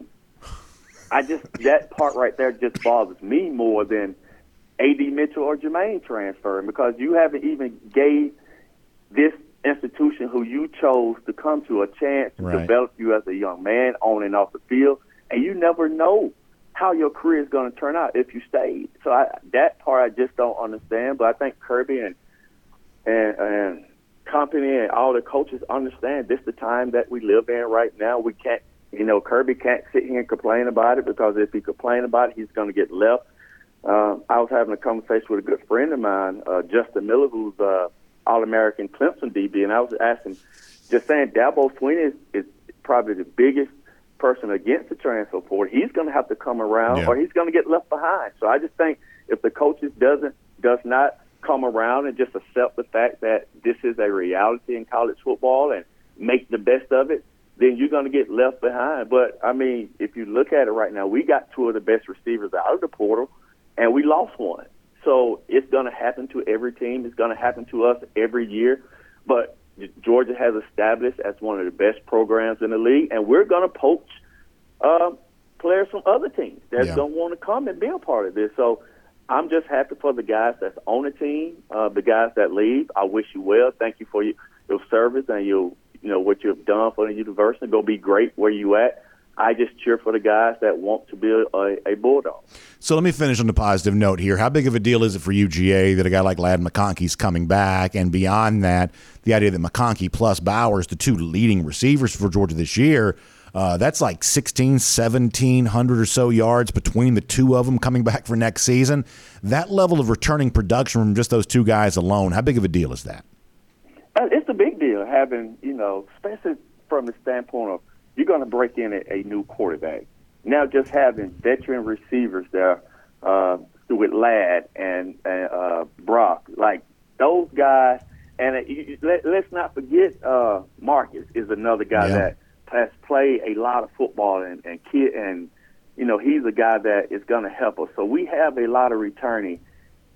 I just that part right there just bothers me more than AD Mitchell or Jermaine transferring because you haven't even gave this institution who you chose to come to a chance to right. develop you as a young man on and off the field, and you never know how your career is going to turn out if you stay. So I, that part I just don't understand. But I think Kirby and and and company and all the coaches understand this is the time that we live in right now. We can't, you know, Kirby can't sit here and complain about it because if he complain about it, he's going to get left. Uh, I was having a conversation with a good friend of mine, uh, Justin Miller, who's uh, all American Clemson DB, and I was asking, just saying, Dabo Swinney is, is probably the biggest person against the transfer portal. He's going to have to come around, yeah. or he's going to get left behind. So I just think if the coaches doesn't does not come around and just accept the fact that this is a reality in college football and make the best of it, then you're going to get left behind. But I mean, if you look at it right now, we got two of the best receivers out of the portal, and we lost one. So it's going to happen to every team. It's going to happen to us every year. But Georgia has established as one of the best programs in the league, and we're going to poach uh, players from other teams that yeah. don't want to come and be a part of this. So I'm just happy for the guys that's on the team, uh, the guys that leave. I wish you well. Thank you for your, your service and your, you know what you've done for the university. Go be great where you at. I just cheer for the guys that want to be a, a bulldog. So let me finish on the positive note here. How big of a deal is it for UGA that a guy like Ladd McConkey's coming back? And beyond that, the idea that McConkey plus Bowers, the two leading receivers for Georgia this year, uh, that's like 16, 1700 or so yards between the two of them coming back for next season. That level of returning production from just those two guys alone, how big of a deal is that? Uh, it's a big deal having, you know, especially from the standpoint of you're going to break in a, a new quarterback. Now, just having veteran receivers there uh, with Ladd and, and uh, Brock, like those guys, and uh, you, let, let's not forget uh, Marcus is another guy Yeah. that has played a lot of football and and kid and you know he's a guy that is going to help us. So we have a lot of returning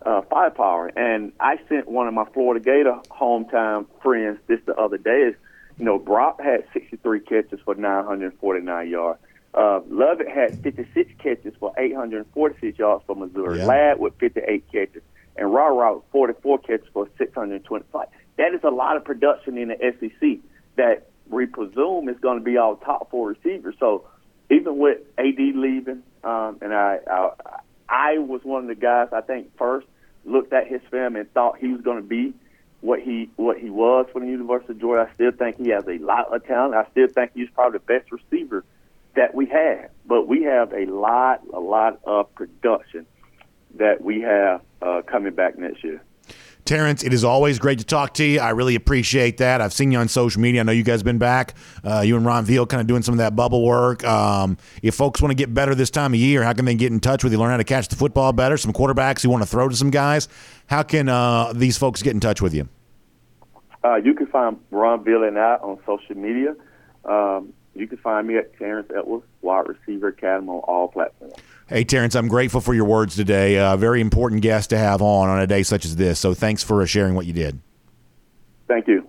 uh, firepower. And I sent one of my Florida Gator hometown friends this the other day. Is you know Brock had 63 catches for 949 yards. Uh, Lovett had 56 catches for 846 yards for Missouri. Yeah. Ladd with 58 catches, and RaRa with 44 catches for 625. That is a lot of production in the SEC that we presume is going to be our top four receivers. So even with AD leaving, um, and I, I I was one of the guys I think first looked at his film and thought he was going to be what he what he was for the University of Georgia. I still think he has a lot of talent. I still think he's probably the best receiver that we have. But we have a lot a lot of production that we have uh, coming back next year. Terrence, it is always great to talk to you. I really appreciate that. I've seen you on social media. I know you guys have been back. Uh, you and Ron Veal kind of doing some of that bubble work. Um, if folks want to get better this time of year, how can they get in touch with you, learn how to catch the football better? Some quarterbacks you want to throw to some guys. How can uh, these folks get in touch with you? Uh, you can find Ron Veal and I on social media. Um, you can find me at Terrence Edwards, Wide Receiver Academy on all platforms. Hey, Terrence, I'm grateful for your words today. A very important guest to have on on a day such as this. So thanks for uh, sharing what you did. Thank you.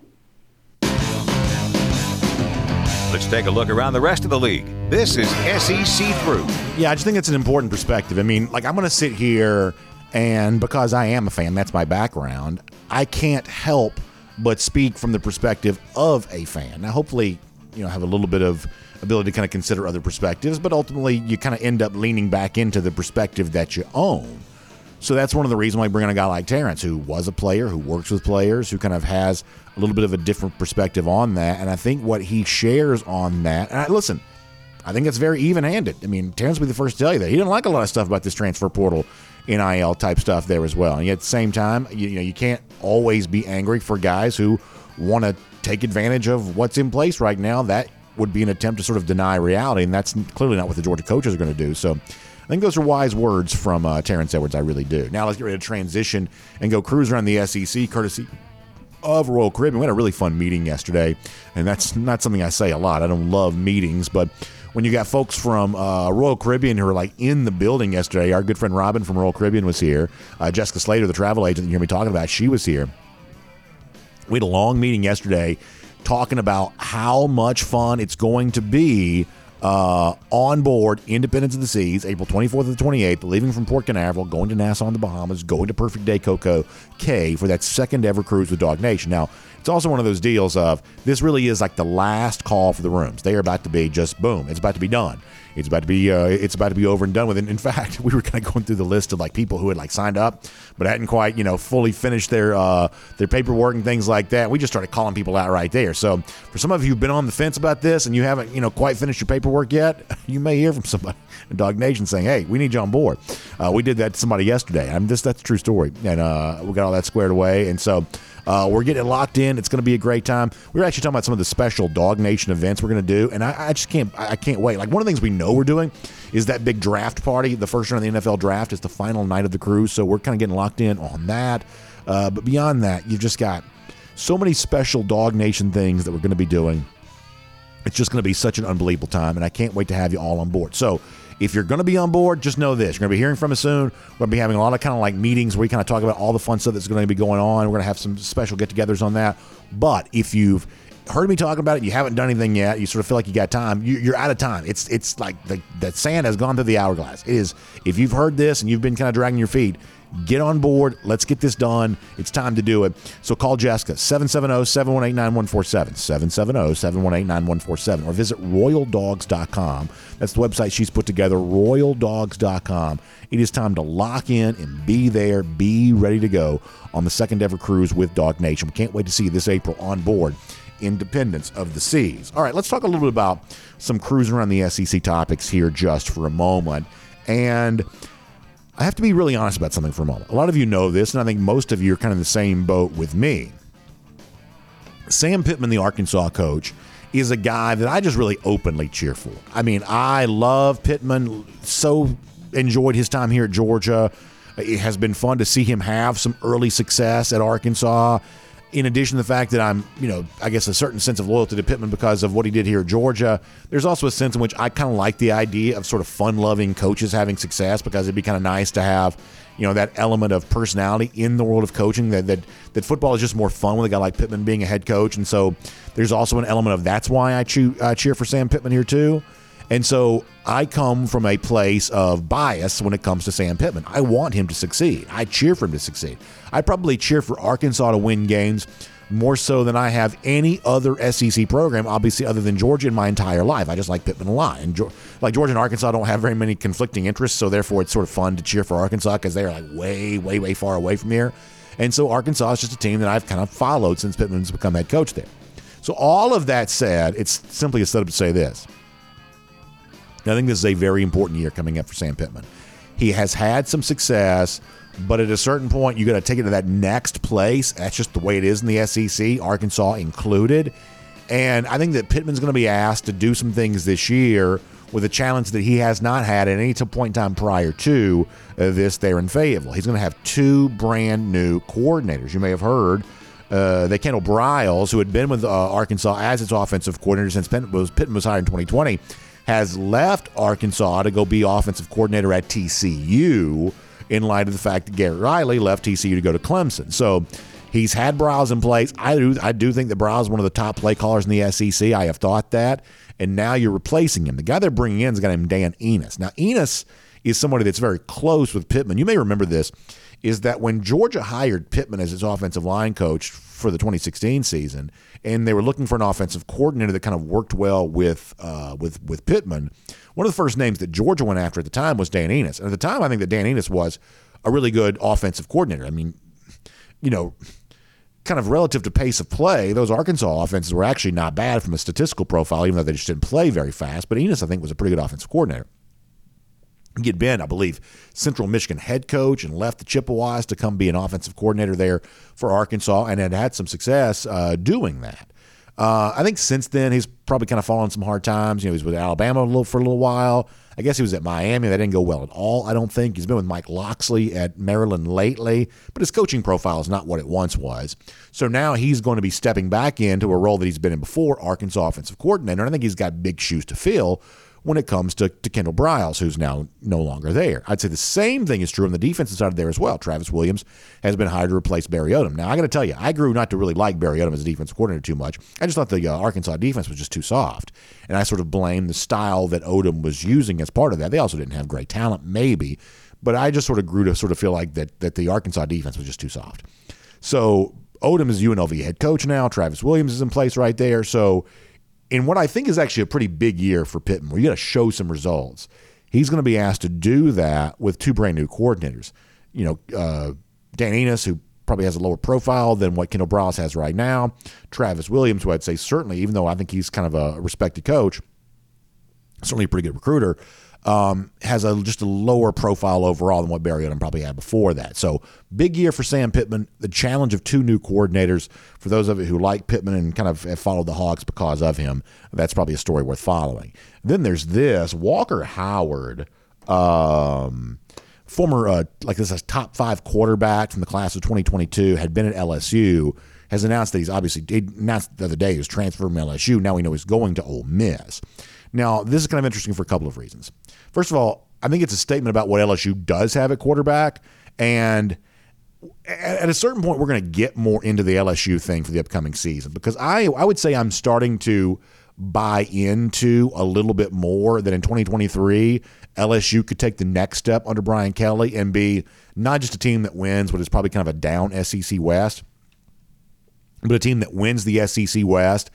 Let's take a look around the rest of the league. This is SEC Through. Yeah, I just think it's an important perspective. I mean, like I'm going to sit here and because I am a fan, that's my background. I can't help but speak from the perspective of a fan. Now, hopefully, you know, have a little bit of ability to kind of consider other perspectives, but ultimately, you kind of end up leaning back into the perspective that you own. So that's one of the reasons why I bring in a guy like Terrence, who was a player, who works with players, who kind of has a little bit of a different perspective on that. And I think what he shares on that, and I, listen, I think it's very even handed. I mean, Terrence will be the first to tell you that. He didn't like a lot of stuff about this transfer portal, NIL type stuff there as well. And yet at the same time, you, you know, you can't always be angry for guys who want to take advantage of what's in place right now. That would be an attempt to sort of deny reality, and that's clearly not what the Georgia coaches are going to do. So I think those are wise words from uh, Terrence Edwards. I really do. Now let's get ready to transition and go cruise around the SEC, courtesy of Royal Caribbean. We had a really fun meeting yesterday, and that's not something I say a lot. I don't love meetings, but when you got folks from uh, Royal Caribbean who are like in the building yesterday, our good friend Robin from Royal Caribbean was here. Uh, Jessica Slater, the travel agent you hear me talking about, she was here. We had a long meeting yesterday talking about how much fun it's going to be uh, on board Independence of the Seas, April 24th to the 28th, leaving from Port Canaveral, going to Nassau in the Bahamas, going to Perfect Day Coco Cay for that second ever cruise with DawgNation. Now, it's also one of those deals of this really is like the last call for the rooms. They are about to be just boom. It's about to be done. It's about to be uh, it's about to be over and done with. And in fact, we were kind of going through the list of like people who had like signed up but hadn't quite you know fully finished their uh, their paperwork and things like that. We just started calling people out right there. So for some of you who've been on the fence about this and you haven't you know quite finished your paperwork yet, you may hear from somebody in DawgNation saying, "Hey, we need you on board." Uh, we did that to somebody yesterday. I'm just that's a true story, and uh, we got all that squared away. And so uh, we're getting locked in. It's going to be a great time. We were actually talking about some of the special DawgNation events we're going to do, and I, I just can't. I can't wait. Like one of the things we know we're doing is that big draft party. The first round of the NFL draft is the final night of the cruise, so we're kind of getting locked in on that. Uh, but beyond that, you've just got so many special DawgNation things that we're going to be doing. It's just going to be such an unbelievable time, and I can't wait to have you all on board. So, if you're going to be on board, just know this: you're going to be hearing from us soon. We're going to be having a lot of kind of like meetings where we kind of talk about all the fun stuff that's going to be going on. We're going to have some special get-togethers on that. But if you've heard me talking about it, you haven't done anything yet, you sort of feel like you got time, you, you're out of time. It's it's like the, the sand has gone through the hourglass. It is if you've heard this and you've been kind of dragging your feet, Get on board. Let's get this done. It's time to do it. So call Jessica 770 718 9147. 770 718 9147. Or visit royaldogs.com. That's the website she's put together, royaldogs.com. It is time to lock in and be there, be ready to go on the second ever cruise with DawgNation. We can't wait to see you this April on board. Independence of the Seas. All right, let's talk a little bit about some cruising around the SEC topics here just for a moment. And I have to be really honest about something for a moment. A lot of you know this, and I think most of you are kind of in the same boat with me. Sam Pittman, the Arkansas coach, is a guy that I just really openly cheer for. I mean, I love Pittman, so enjoyed his time here at Georgia. It has been fun to see him have some early success at Arkansas in addition to the fact that I'm, you know, I guess a certain sense of loyalty to Pittman because of what he did here at Georgia, there's also a sense in which I kind of like the idea of sort of fun loving coaches having success because it'd be kind of nice to have, you know, that element of personality in the world of coaching that, that, that football is just more fun with a guy like Pittman being a head coach. And so there's also an element of that's why I uh, cheer for Sam Pittman here too. And so I come from a place of bias when it comes to Sam Pittman. I want him to succeed. I cheer for him to succeed. I probably cheer for Arkansas to win games more so than I have any other SEC program, obviously, other than Georgia in my entire life. I just like Pittman a lot. And like Georgia and Arkansas don't have very many conflicting interests, so therefore it's sort of fun to cheer for Arkansas because they're like way, way, way far away from here. And so Arkansas is just a team that I've kind of followed since Pittman's become head coach there. So all of that said, it's simply a setup to say this. I think this is a very important year coming up for Sam Pittman. He has had some success, but at a certain point, you got to take it to that next place. That's just the way it is in the SEC, Arkansas included. And I think that Pittman's going to be asked to do some things this year with a challenge that he has not had at any point in time prior to uh, this there in Fayetteville. He's going to have two brand new coordinators. You may have heard uh, that Kendall Briles, who had been with uh, Arkansas as its offensive coordinator since Pittman was, Pittman was hired in 2020, has left Arkansas to go be offensive coordinator at TCU in light of the fact that Garrett Riley left TCU to go to Clemson. So he's had Briles in place. I do I do think that Briles is one of the top play callers in the SEC. I have thought that. And now you're replacing him. The guy they're bringing in is a guy named Dan Enos. Now, Enos is somebody that's very close with Pittman. You may remember this, is that when Georgia hired Pittman as its offensive line coach for the 2016 season, and they were looking for an offensive coordinator that kind of worked well with uh, with with Pittman. One of the first names that Georgia went after at the time was Dan Enos, and at the time, I think that Dan Enos was a really good offensive coordinator. I mean, you know, kind of relative to pace of play, those Arkansas offenses were actually not bad from a statistical profile, even though they just didn't play very fast. But Enos, I think, was a pretty good offensive coordinator. He had been, I believe, Central Michigan head coach and left the Chippewas to come be an offensive coordinator there for Arkansas and had had some success uh, doing that. Uh, I think since then he's probably kind of fallen some hard times. You know, he was with Alabama a little, for a little while. I guess he was at Miami. That didn't go well at all. I don't think he's been with Mike Locksley at Maryland lately, but his coaching profile is not what it once was. So now he's going to be stepping back into a role that he's been in before, Arkansas offensive coordinator. And I think he's got big shoes to fill when it comes to, to Kendall Briles, who's now no longer there. I'd say the same thing is true on the defensive side of there as well. Travis Williams has been hired to replace Barry Odom. Now, I got to tell you, I grew not to really like Barry Odom as a defensive coordinator too much. I just thought the uh, Arkansas defense was just too soft. And I sort of blame the style that Odom was using as part of that. They also didn't have great talent, maybe. But I just sort of grew to sort of feel like that, that the Arkansas defense was just too soft. So Odom is UNLV head coach now. Travis Williams is in place right there. So in what I think is actually a pretty big year for Pittman, where you got to show some results. He's going to be asked to do that with two brand new coordinators. You know, uh, Dan Enos, who probably has a lower profile than what Kendall Briles has right now. Travis Williams, who I'd say certainly, even though I think he's kind of a respected coach, certainly a pretty good recruiter um, has a just a lower profile overall than what Barry Odom probably had before that. So big year for Sam Pittman. The challenge of two new coordinators. For those of you who like Pittman and kind of have followed the Hogs because of him, that's probably a story worth following. Then there's this Walker Howard. Um, former uh, like this is top five quarterback from the class of 2022 had been at LSU has announced that he's obviously announced the other day he was transferred from LSU. Now we know he's going to Ole Miss. Now this is kind of interesting for a couple of reasons. First of all, I think it's a statement about what LSU does have at quarterback. And at a certain point, we're going to get more into the LSU thing for the upcoming season because I, I would say I'm starting to buy into a little bit more that in 2023, LSU could take the next step under Brian Kelly and be not just a team that wins, but is probably kind of a down SEC West, but a team that wins the SEC West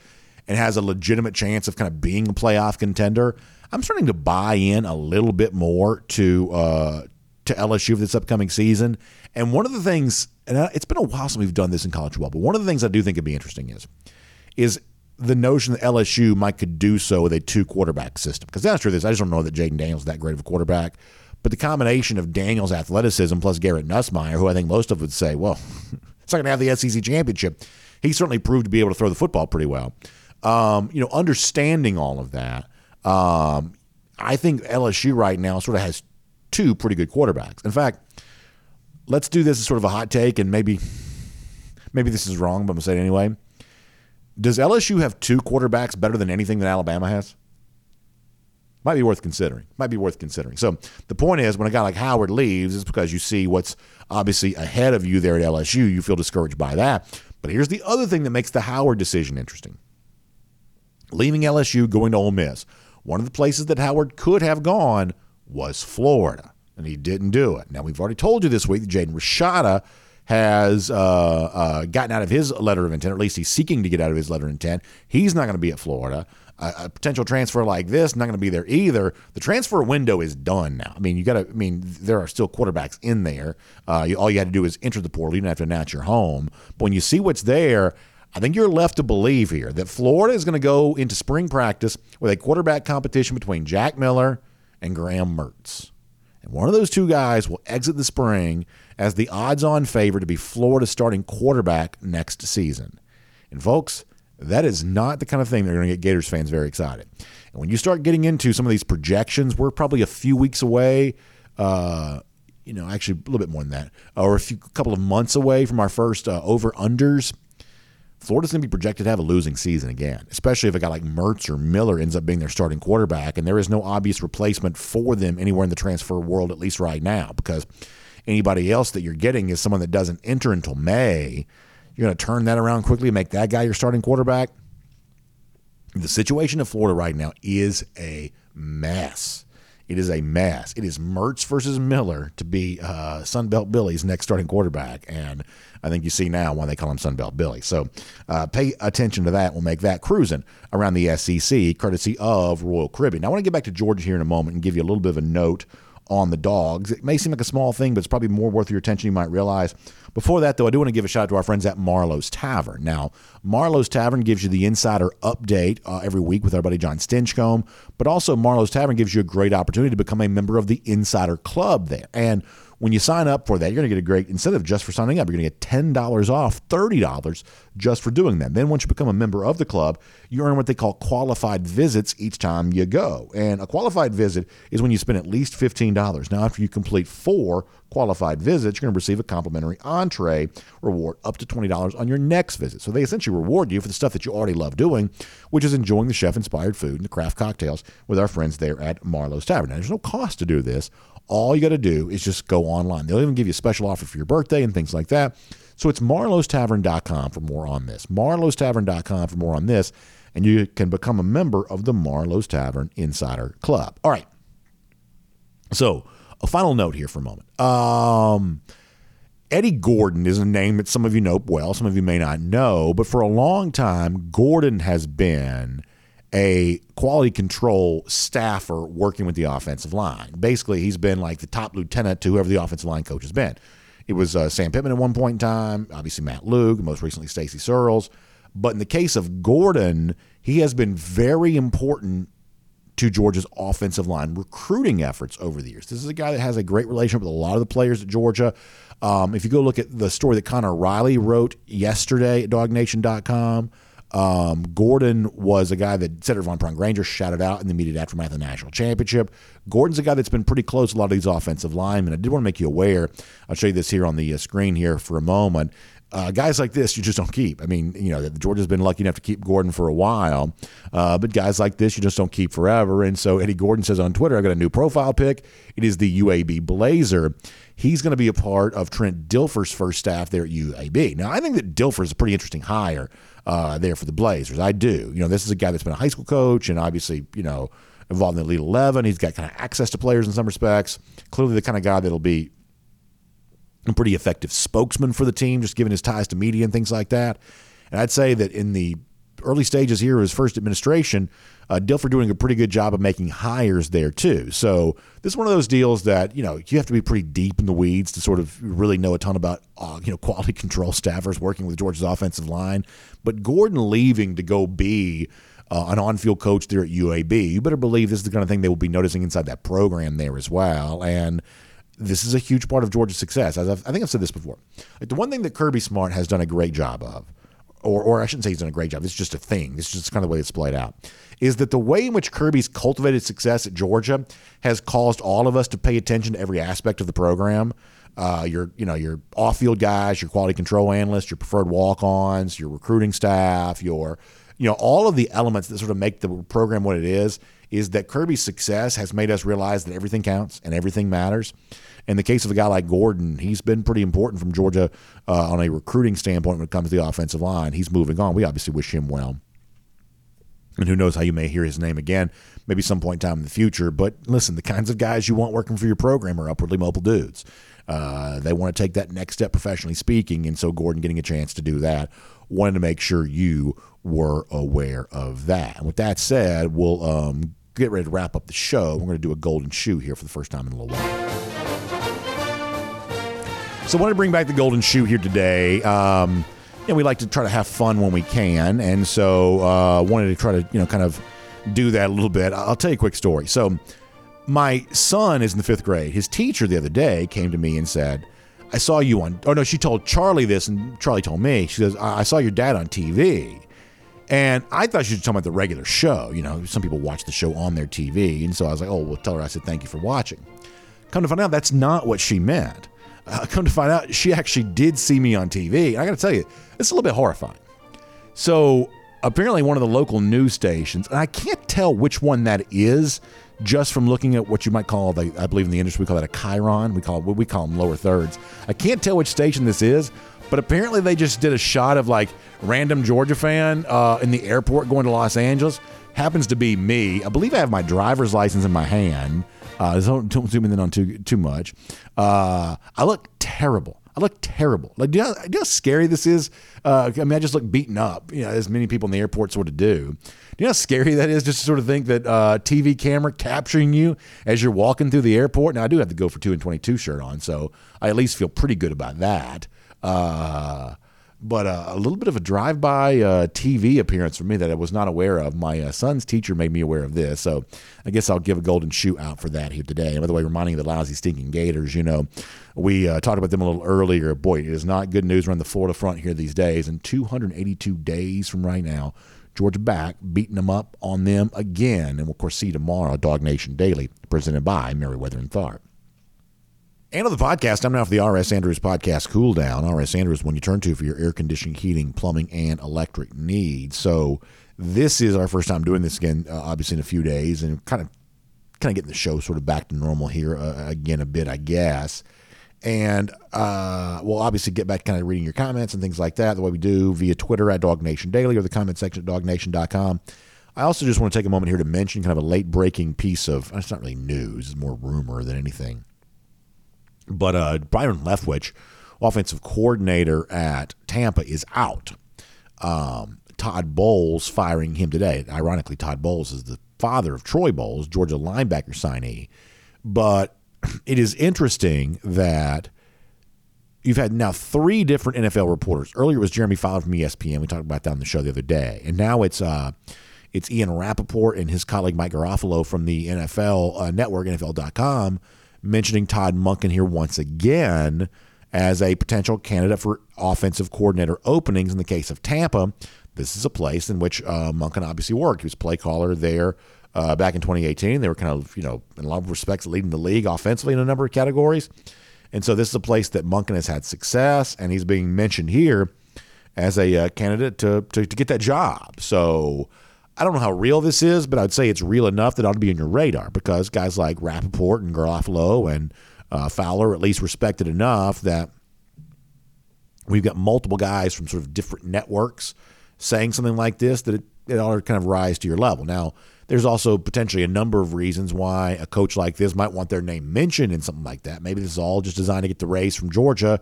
and has a legitimate chance of kind of being a playoff contender. I'm starting to buy in a little bit more to uh, to LSU for this upcoming season. And one of the things, and it's been a while since we've done this in college football, but one of the things I do think would be interesting is is the notion that LSU might could do so with a two quarterback system. Because that's true. This I just don't know that Jayden Daniels is that great of a quarterback. But the combination of Daniels' athleticism plus Garrett Nussmeier, who I think most of would say, well, it's not going to have the SEC championship. He certainly proved to be able to throw the football pretty well. Um, you know, understanding all of that, um, I think LSU right now sort of has two pretty good quarterbacks. In fact, let's do this as sort of a hot take, and maybe maybe this is wrong, but I'm gonna say it anyway. Does LSU have two quarterbacks better than anything that Alabama has? Might be worth considering. Might be worth considering. So the point is, when a guy like Howard leaves, it's because you see what's obviously ahead of you there at LSU. You feel discouraged by that. But here's the other thing that makes the Howard decision interesting. Leaving LSU, going to Ole Miss. One of the places that Howard could have gone was Florida, and he didn't do it. Now, we've already told you this week that Jaden Rashada has uh, uh, gotten out of his letter of intent, or at least he's seeking to get out of his letter of intent. He's not going to be at Florida. A, a, potential transfer like this not going to be there either. The transfer window is done now. I mean, you got to. I mean, there are still quarterbacks in there. Uh, you, all you had to do is enter the portal. You didn't have to announce your home. But when you see what's there, I think you're left to believe here that Florida is going to go into spring practice with a quarterback competition between Jack Miller and Graham Mertz. And one of those two guys will exit the spring as the odds on favorite to be Florida's starting quarterback next season. And folks, that is not the kind of thing that are going to get Gators fans very excited. And when you start getting into some of these projections, we're probably a few weeks away. Uh, you know, actually a little bit more than that, or a few couple of months away from our first uh, over unders. Florida's going to be projected to have a losing season again, especially if a guy like Mertz or Miller ends up being their starting quarterback, and there is no obvious replacement for them anywhere in the transfer world, at least right now, because anybody else that you're getting is someone that doesn't enter until May. You're going to turn that around quickly, and make that guy your starting quarterback. The situation in Florida right now is a mess. It is a mess. It is Mertz versus Miller to be uh, Sunbelt Billy's next starting quarterback. And I think you see now why they call him Sunbelt Billy. So uh, pay attention to that. We'll make that cruising around the SEC, courtesy of Royal Caribbean. Now, I want to get back to Georgia here in a moment and give you a little bit of a note on the dogs. It may seem like a small thing, but it's probably more worth your attention you might realize. Before that, though, I do want to give a shout out to our friends at Marlowe's Tavern. Now, Marlowe's Tavern gives you the insider update uh, every week with our buddy John Stinchcomb, but also Marlowe's Tavern gives you a great opportunity to become a member of the Insider Club there. And when you sign up for that, you're going to get a great incentive just for signing up. You're going to get $10 off, $30 just for doing that. Then once you become a member of the club, you earn what they call qualified visits each time you go. And a qualified visit is when you spend at least $15. Now, after you complete four qualified visits, you're going to receive a complimentary entree reward up to $20 on your next visit. So they essentially reward you for the stuff that you already love doing, which is enjoying the chef inspired food and the craft cocktails with our friends there at Marlowe's Tavern. Now, there's no cost to do this. All you got to do is just go online. They'll even give you a special offer for your birthday and things like that. So it's marlowestavern.com for more on this. marlowestavern.com for more on this. And you can become a member of the Marlowe's Tavern Insider Club. All right. So a final note here for a moment. Um, Eddie Gordon is a name that some of you know well, some of you may not know, but for a long time, Gordon has been a quality control staffer working with the offensive line. Basically, he's been like the top lieutenant to whoever the offensive line coach has been. It was uh, Sam Pittman at one point in time, obviously Matt Luke, most recently Stacy Searels. But in the case of Gordon, he has been very important to Georgia's offensive line recruiting efforts over the years. This is a guy that has a great relationship with a lot of the players at Georgia. Um, if you go look at the story that Connor Riley wrote yesterday at DawgNation.com, um, Gordon was a guy that Sedrick Van Pran-Granger shouted out in the immediate aftermath of the national championship. Gordon's a guy that's been pretty close to a lot of these offensive linemen. I did want to make you aware. I'll show you this here on the uh, screen here for a moment. Uh, guys like this, you just don't keep. I mean, you know, Georgia's been lucky enough to keep Gordon for a while, uh, but guys like this, you just don't keep forever. And so Eddie Gordon says on Twitter, I got a new profile pic. It is the UAB Blazer. He's going to be a part of Trent Dilfer's first staff there at UAB. Now, I think that Dilfer is a pretty interesting hire uh, there for the Blazers. I do. You know, this is a guy that's been a high school coach and obviously, you know, involved in the Elite 11. He's got kind of access to players in some respects. Clearly, the kind of guy that'll be a pretty effective spokesman for the team, just given his ties to media and things like that. And I'd say that in the early stages here of his first administration, uh, Dilfer doing a pretty good job of making hires there too. So this is one of those deals that you know you have to be pretty deep in the weeds to sort of really know a ton about uh, you know quality control staffers working with Georgia's offensive line. But Gordon leaving to go be uh, an on-field coach there at UAB, you better believe this is the kind of thing they will be noticing inside that program there as well. And this is a huge part of Georgia's success. As I think I've said this before. Like the one thing that Kirby Smart has done a great job of or, or I shouldn't say he's done a great job. It's just a thing. It's just kind of the way it's played out. Is that the way in which Kirby's cultivated success at Georgia has caused all of us to pay attention to every aspect of the program. Uh, your, you know, your off-field guys, your quality control analysts, your preferred walk-ons, your recruiting staff, your, you know, all of the elements that sort of make the program what it is. Is that Kirby's success has made us realize that everything counts and everything matters. In the case of a guy like Gordon, he's been pretty important from Georgia uh, on a recruiting standpoint when it comes to the offensive line. He's moving on. We obviously wish him well. And who knows how you may hear his name again, maybe some point in time in the future. But listen, the kinds of guys you want working for your program are upwardly mobile dudes. Uh, they want to take that next step professionally speaking. And so Gordon getting a chance to do that, wanted to make sure you were aware of that. And with that said, we'll um, get ready to wrap up the show. We're going to do a golden shoe here for the first time in a little while. So I wanted to bring back the golden shoe here today. Um, you know, we like to try to have fun when we can, and so uh, wanted to try to you know kind of do that a little bit. I'll tell you a quick story. So my son is in the fifth grade. His teacher the other day came to me and said, "I saw you on." Oh no, she told Charlie this, and Charlie told me. She says, "I saw your dad on TV." And I thought she was talking about the regular show. You know, some people watch the show on their TV. And so I was like, oh, well, tell her I said, thank you for watching. Come to find out, that's not what she meant. Uh, come to find out, she actually did see me on TV. And I got to tell you, it's a little bit horrifying. So apparently, one of the local news stations, and I can't tell which one that is, just from looking at what you might call the, I believe in the industry we call that a chyron. We call what we call them lower thirds. I can't tell which station this is, but apparently they just did a shot of like random Georgia fan uh, in the airport going to Los Angeles. Happens to be me. I believe I have my driver's license in my hand. Uh, don't, don't zoom in on too too much. Uh, I look terrible. I look terrible. Like, do you, know, do you know how scary this is? Uh, I mean, I just look beaten up, you know, as many people in the airport sort of do. Do you know how scary that is just to sort of think that uh, TV camera capturing you as you're walking through the airport? Now, I do have the go for 2 and 22 shirt on, so I at least feel pretty good about that. Uh, but uh, a little bit of a drive-by uh, TV appearance for me that I was not aware of. My uh, son's teacher made me aware of this, so I guess I'll give a golden shoe out for that here today. And by the way, reminding the lousy, stinking Gators, you know, we uh, talked about them a little earlier. Boy, it is not good news around the Florida front here these days. And 282 days from right now, Georgia back, beating them up on them again. And we'll, of course, see tomorrow, DawgNation Daily, presented by Meriwether and Tharp. And on the podcast, I'm now for the RS Andrews podcast cool down. RS Andrews, when you turn to for your air conditioning, heating, plumbing, and electric needs. So this is our first time doing this again, uh, obviously in a few days, and kind of kind of getting the show sort of back to normal here uh, again a bit, I guess. And uh, we'll obviously get back kind of reading your comments and things like that the way we do via Twitter at DawgNation Daily or the comment section at dawgnation.com. I also just want to take a moment here to mention kind of a late breaking piece of, it's not really news, it's more rumor than anything but uh, Byron Leftwich, offensive coordinator at Tampa, is out. Um, Todd Bowles firing him today. Ironically, Todd Bowles is the father of Troy Bowles, Georgia linebacker signee. But it is interesting that you've had now three different NFL reporters. Earlier it was Jeremy Fowler from ESPN. We talked about that on the show the other day. And now it's uh, it's Ian Rapoport and his colleague Mike Garafolo from the NFL uh, network, NFL.com, mentioning Todd Monken here once again as a potential candidate for offensive coordinator openings in the case of Tampa. This is a place in which uh, Monken obviously worked. He was play caller there uh, back in 2018. They were kind of, you know, in a lot of respects, leading the league offensively in a number of categories. And so this is a place that Munkin has had success, and he's being mentioned here as a uh, candidate to, to, to get that job. So I don't know how real this is, but I'd say it's real enough that ought to be on your radar because guys like Rapoport and Garafolo and uh, Fowler at least respected enough that we've got multiple guys from sort of different networks saying something like this that it it ought to kind of rise to your level. Now, there's also potentially a number of reasons why a coach like this might want their name mentioned in something like that. Maybe this is all just designed to get the raise from Georgia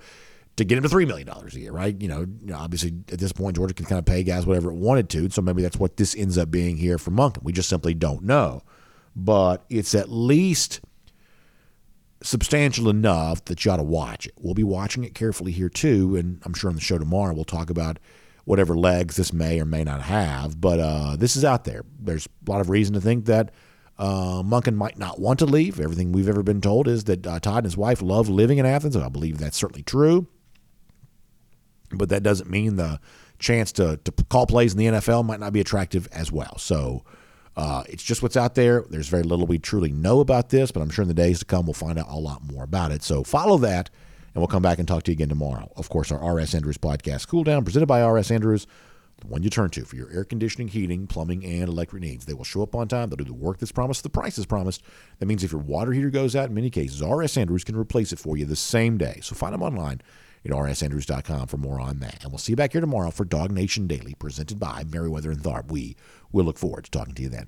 to get him to three million dollars a year, right? You know, obviously at this point Georgia can kind of pay guys whatever it wanted to, so maybe that's what this ends up being here for Monken. We just simply don't know, but it's at least substantial enough that you ought to watch it. We'll be watching it carefully here too, and I'm sure on the show tomorrow we'll talk about whatever legs this may or may not have. But uh, this is out there. There's a lot of reason to think that uh, Monken might not want to leave. Everything we've ever been told is that uh, Todd and his wife love living in Athens. and I believe that's certainly true. But that doesn't mean the chance to, to call plays in the NFL might not be attractive as well. So uh, it's just what's out there. There's very little we truly know about this, but I'm sure in the days to come we'll find out a lot more about it. So follow that, and we'll come back and talk to you again tomorrow. Of course, our RS Andrews podcast, Cool Down, presented by RS Andrews, the one you turn to for your air conditioning, heating, plumbing, and electric needs. They will show up on time. They'll do the work that's promised, the price is promised. That means if your water heater goes out, in many cases, RS Andrews can replace it for you the same day. So find them online at rsandrews.com for more on that. And we'll see you back here tomorrow for DawgNation Daily, presented by Meriwether and Tharp. We will look forward to talking to you then.